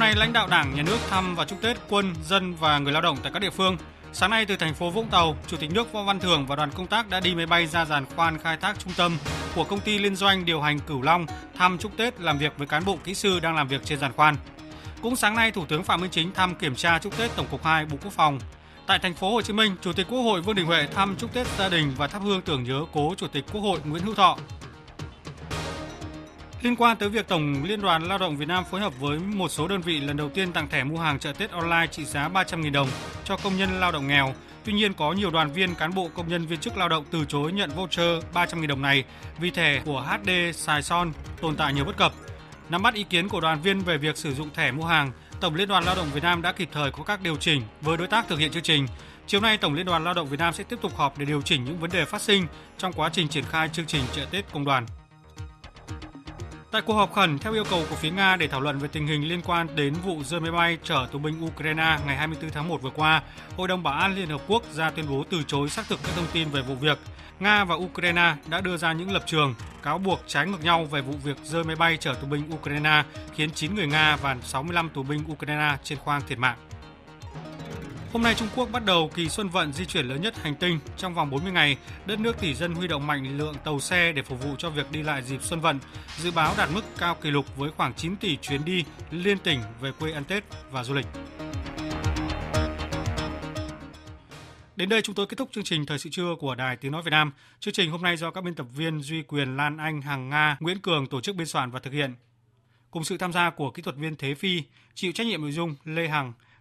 Nay, lãnh đạo Đảng, Nhà nước thăm và chúc Tết quân, dân và người lao động tại các địa phương. Sáng nay từ thành phố Vũng Tàu, Chủ tịch nước Võ Văn Thưởng và đoàn công tác đã đi máy bay ra giàn khoan khai thác trung tâm của công ty liên doanh điều hành Cửu Long thăm chúc Tết làm việc với cán bộ kỹ sư đang làm việc trên giàn khoan. Cũng sáng nay, Thủ tướng Phạm Minh Chính thăm kiểm tra chúc Tết Tổng cục 2 Bộ Quốc phòng. Tại thành phố Hồ Chí Minh, Chủ tịch Quốc hội Vương Đình Huệ thăm chúc Tết gia đình và thắp hương tưởng nhớ cố Chủ tịch Quốc hội Nguyễn Hữu Thọ. Liên quan tới việc Tổng Liên đoàn Lao động Việt Nam phối hợp với một số đơn vị lần đầu tiên tặng thẻ mua hàng chợ Tết online trị giá 300.000 đồng cho công nhân lao động nghèo. Tuy nhiên có nhiều đoàn viên cán bộ công nhân viên chức lao động từ chối nhận voucher 300.000 đồng này vì thẻ của HD Sài Son tồn tại nhiều bất cập. Nắm bắt ý kiến của đoàn viên về việc sử dụng thẻ mua hàng, Tổng Liên đoàn Lao động Việt Nam đã kịp thời có các điều chỉnh với đối tác thực hiện chương trình. Chiều nay, Tổng Liên đoàn Lao động Việt Nam sẽ tiếp tục họp để điều chỉnh những vấn đề phát sinh trong quá trình triển khai chương trình chợ Tết công đoàn. Tại cuộc họp khẩn theo yêu cầu của phía Nga để thảo luận về tình hình liên quan đến vụ rơi máy bay chở tù binh Ukraine ngày 24 tháng 1 vừa qua, Hội đồng Bảo an Liên Hợp Quốc ra tuyên bố từ chối xác thực các thông tin về vụ việc. Nga và Ukraine đã đưa ra những lập trường, cáo buộc trái ngược nhau về vụ việc rơi máy bay chở tù binh Ukraine khiến 9 người Nga và 65 tù binh Ukraine trên khoang thiệt mạng. Hôm nay Trung Quốc bắt đầu kỳ xuân vận di chuyển lớn nhất hành tinh. Trong vòng 40 ngày, đất nước tỷ dân huy động mạnh lượng tàu xe để phục vụ cho việc đi lại dịp xuân vận, dự báo đạt mức cao kỷ lục với khoảng 9 tỷ chuyến đi liên tỉnh về quê ăn Tết và du lịch. Đến đây chúng tôi kết thúc chương trình Thời sự trưa của Đài Tiếng Nói Việt Nam. Chương trình hôm nay do các biên tập viên Duy Quyền, Lan Anh, Hằng Nga, Nguyễn Cường tổ chức biên soạn và thực hiện. Cùng sự tham gia của kỹ thuật viên Thế Phi, chịu trách nhiệm nội dung Lê Hằng,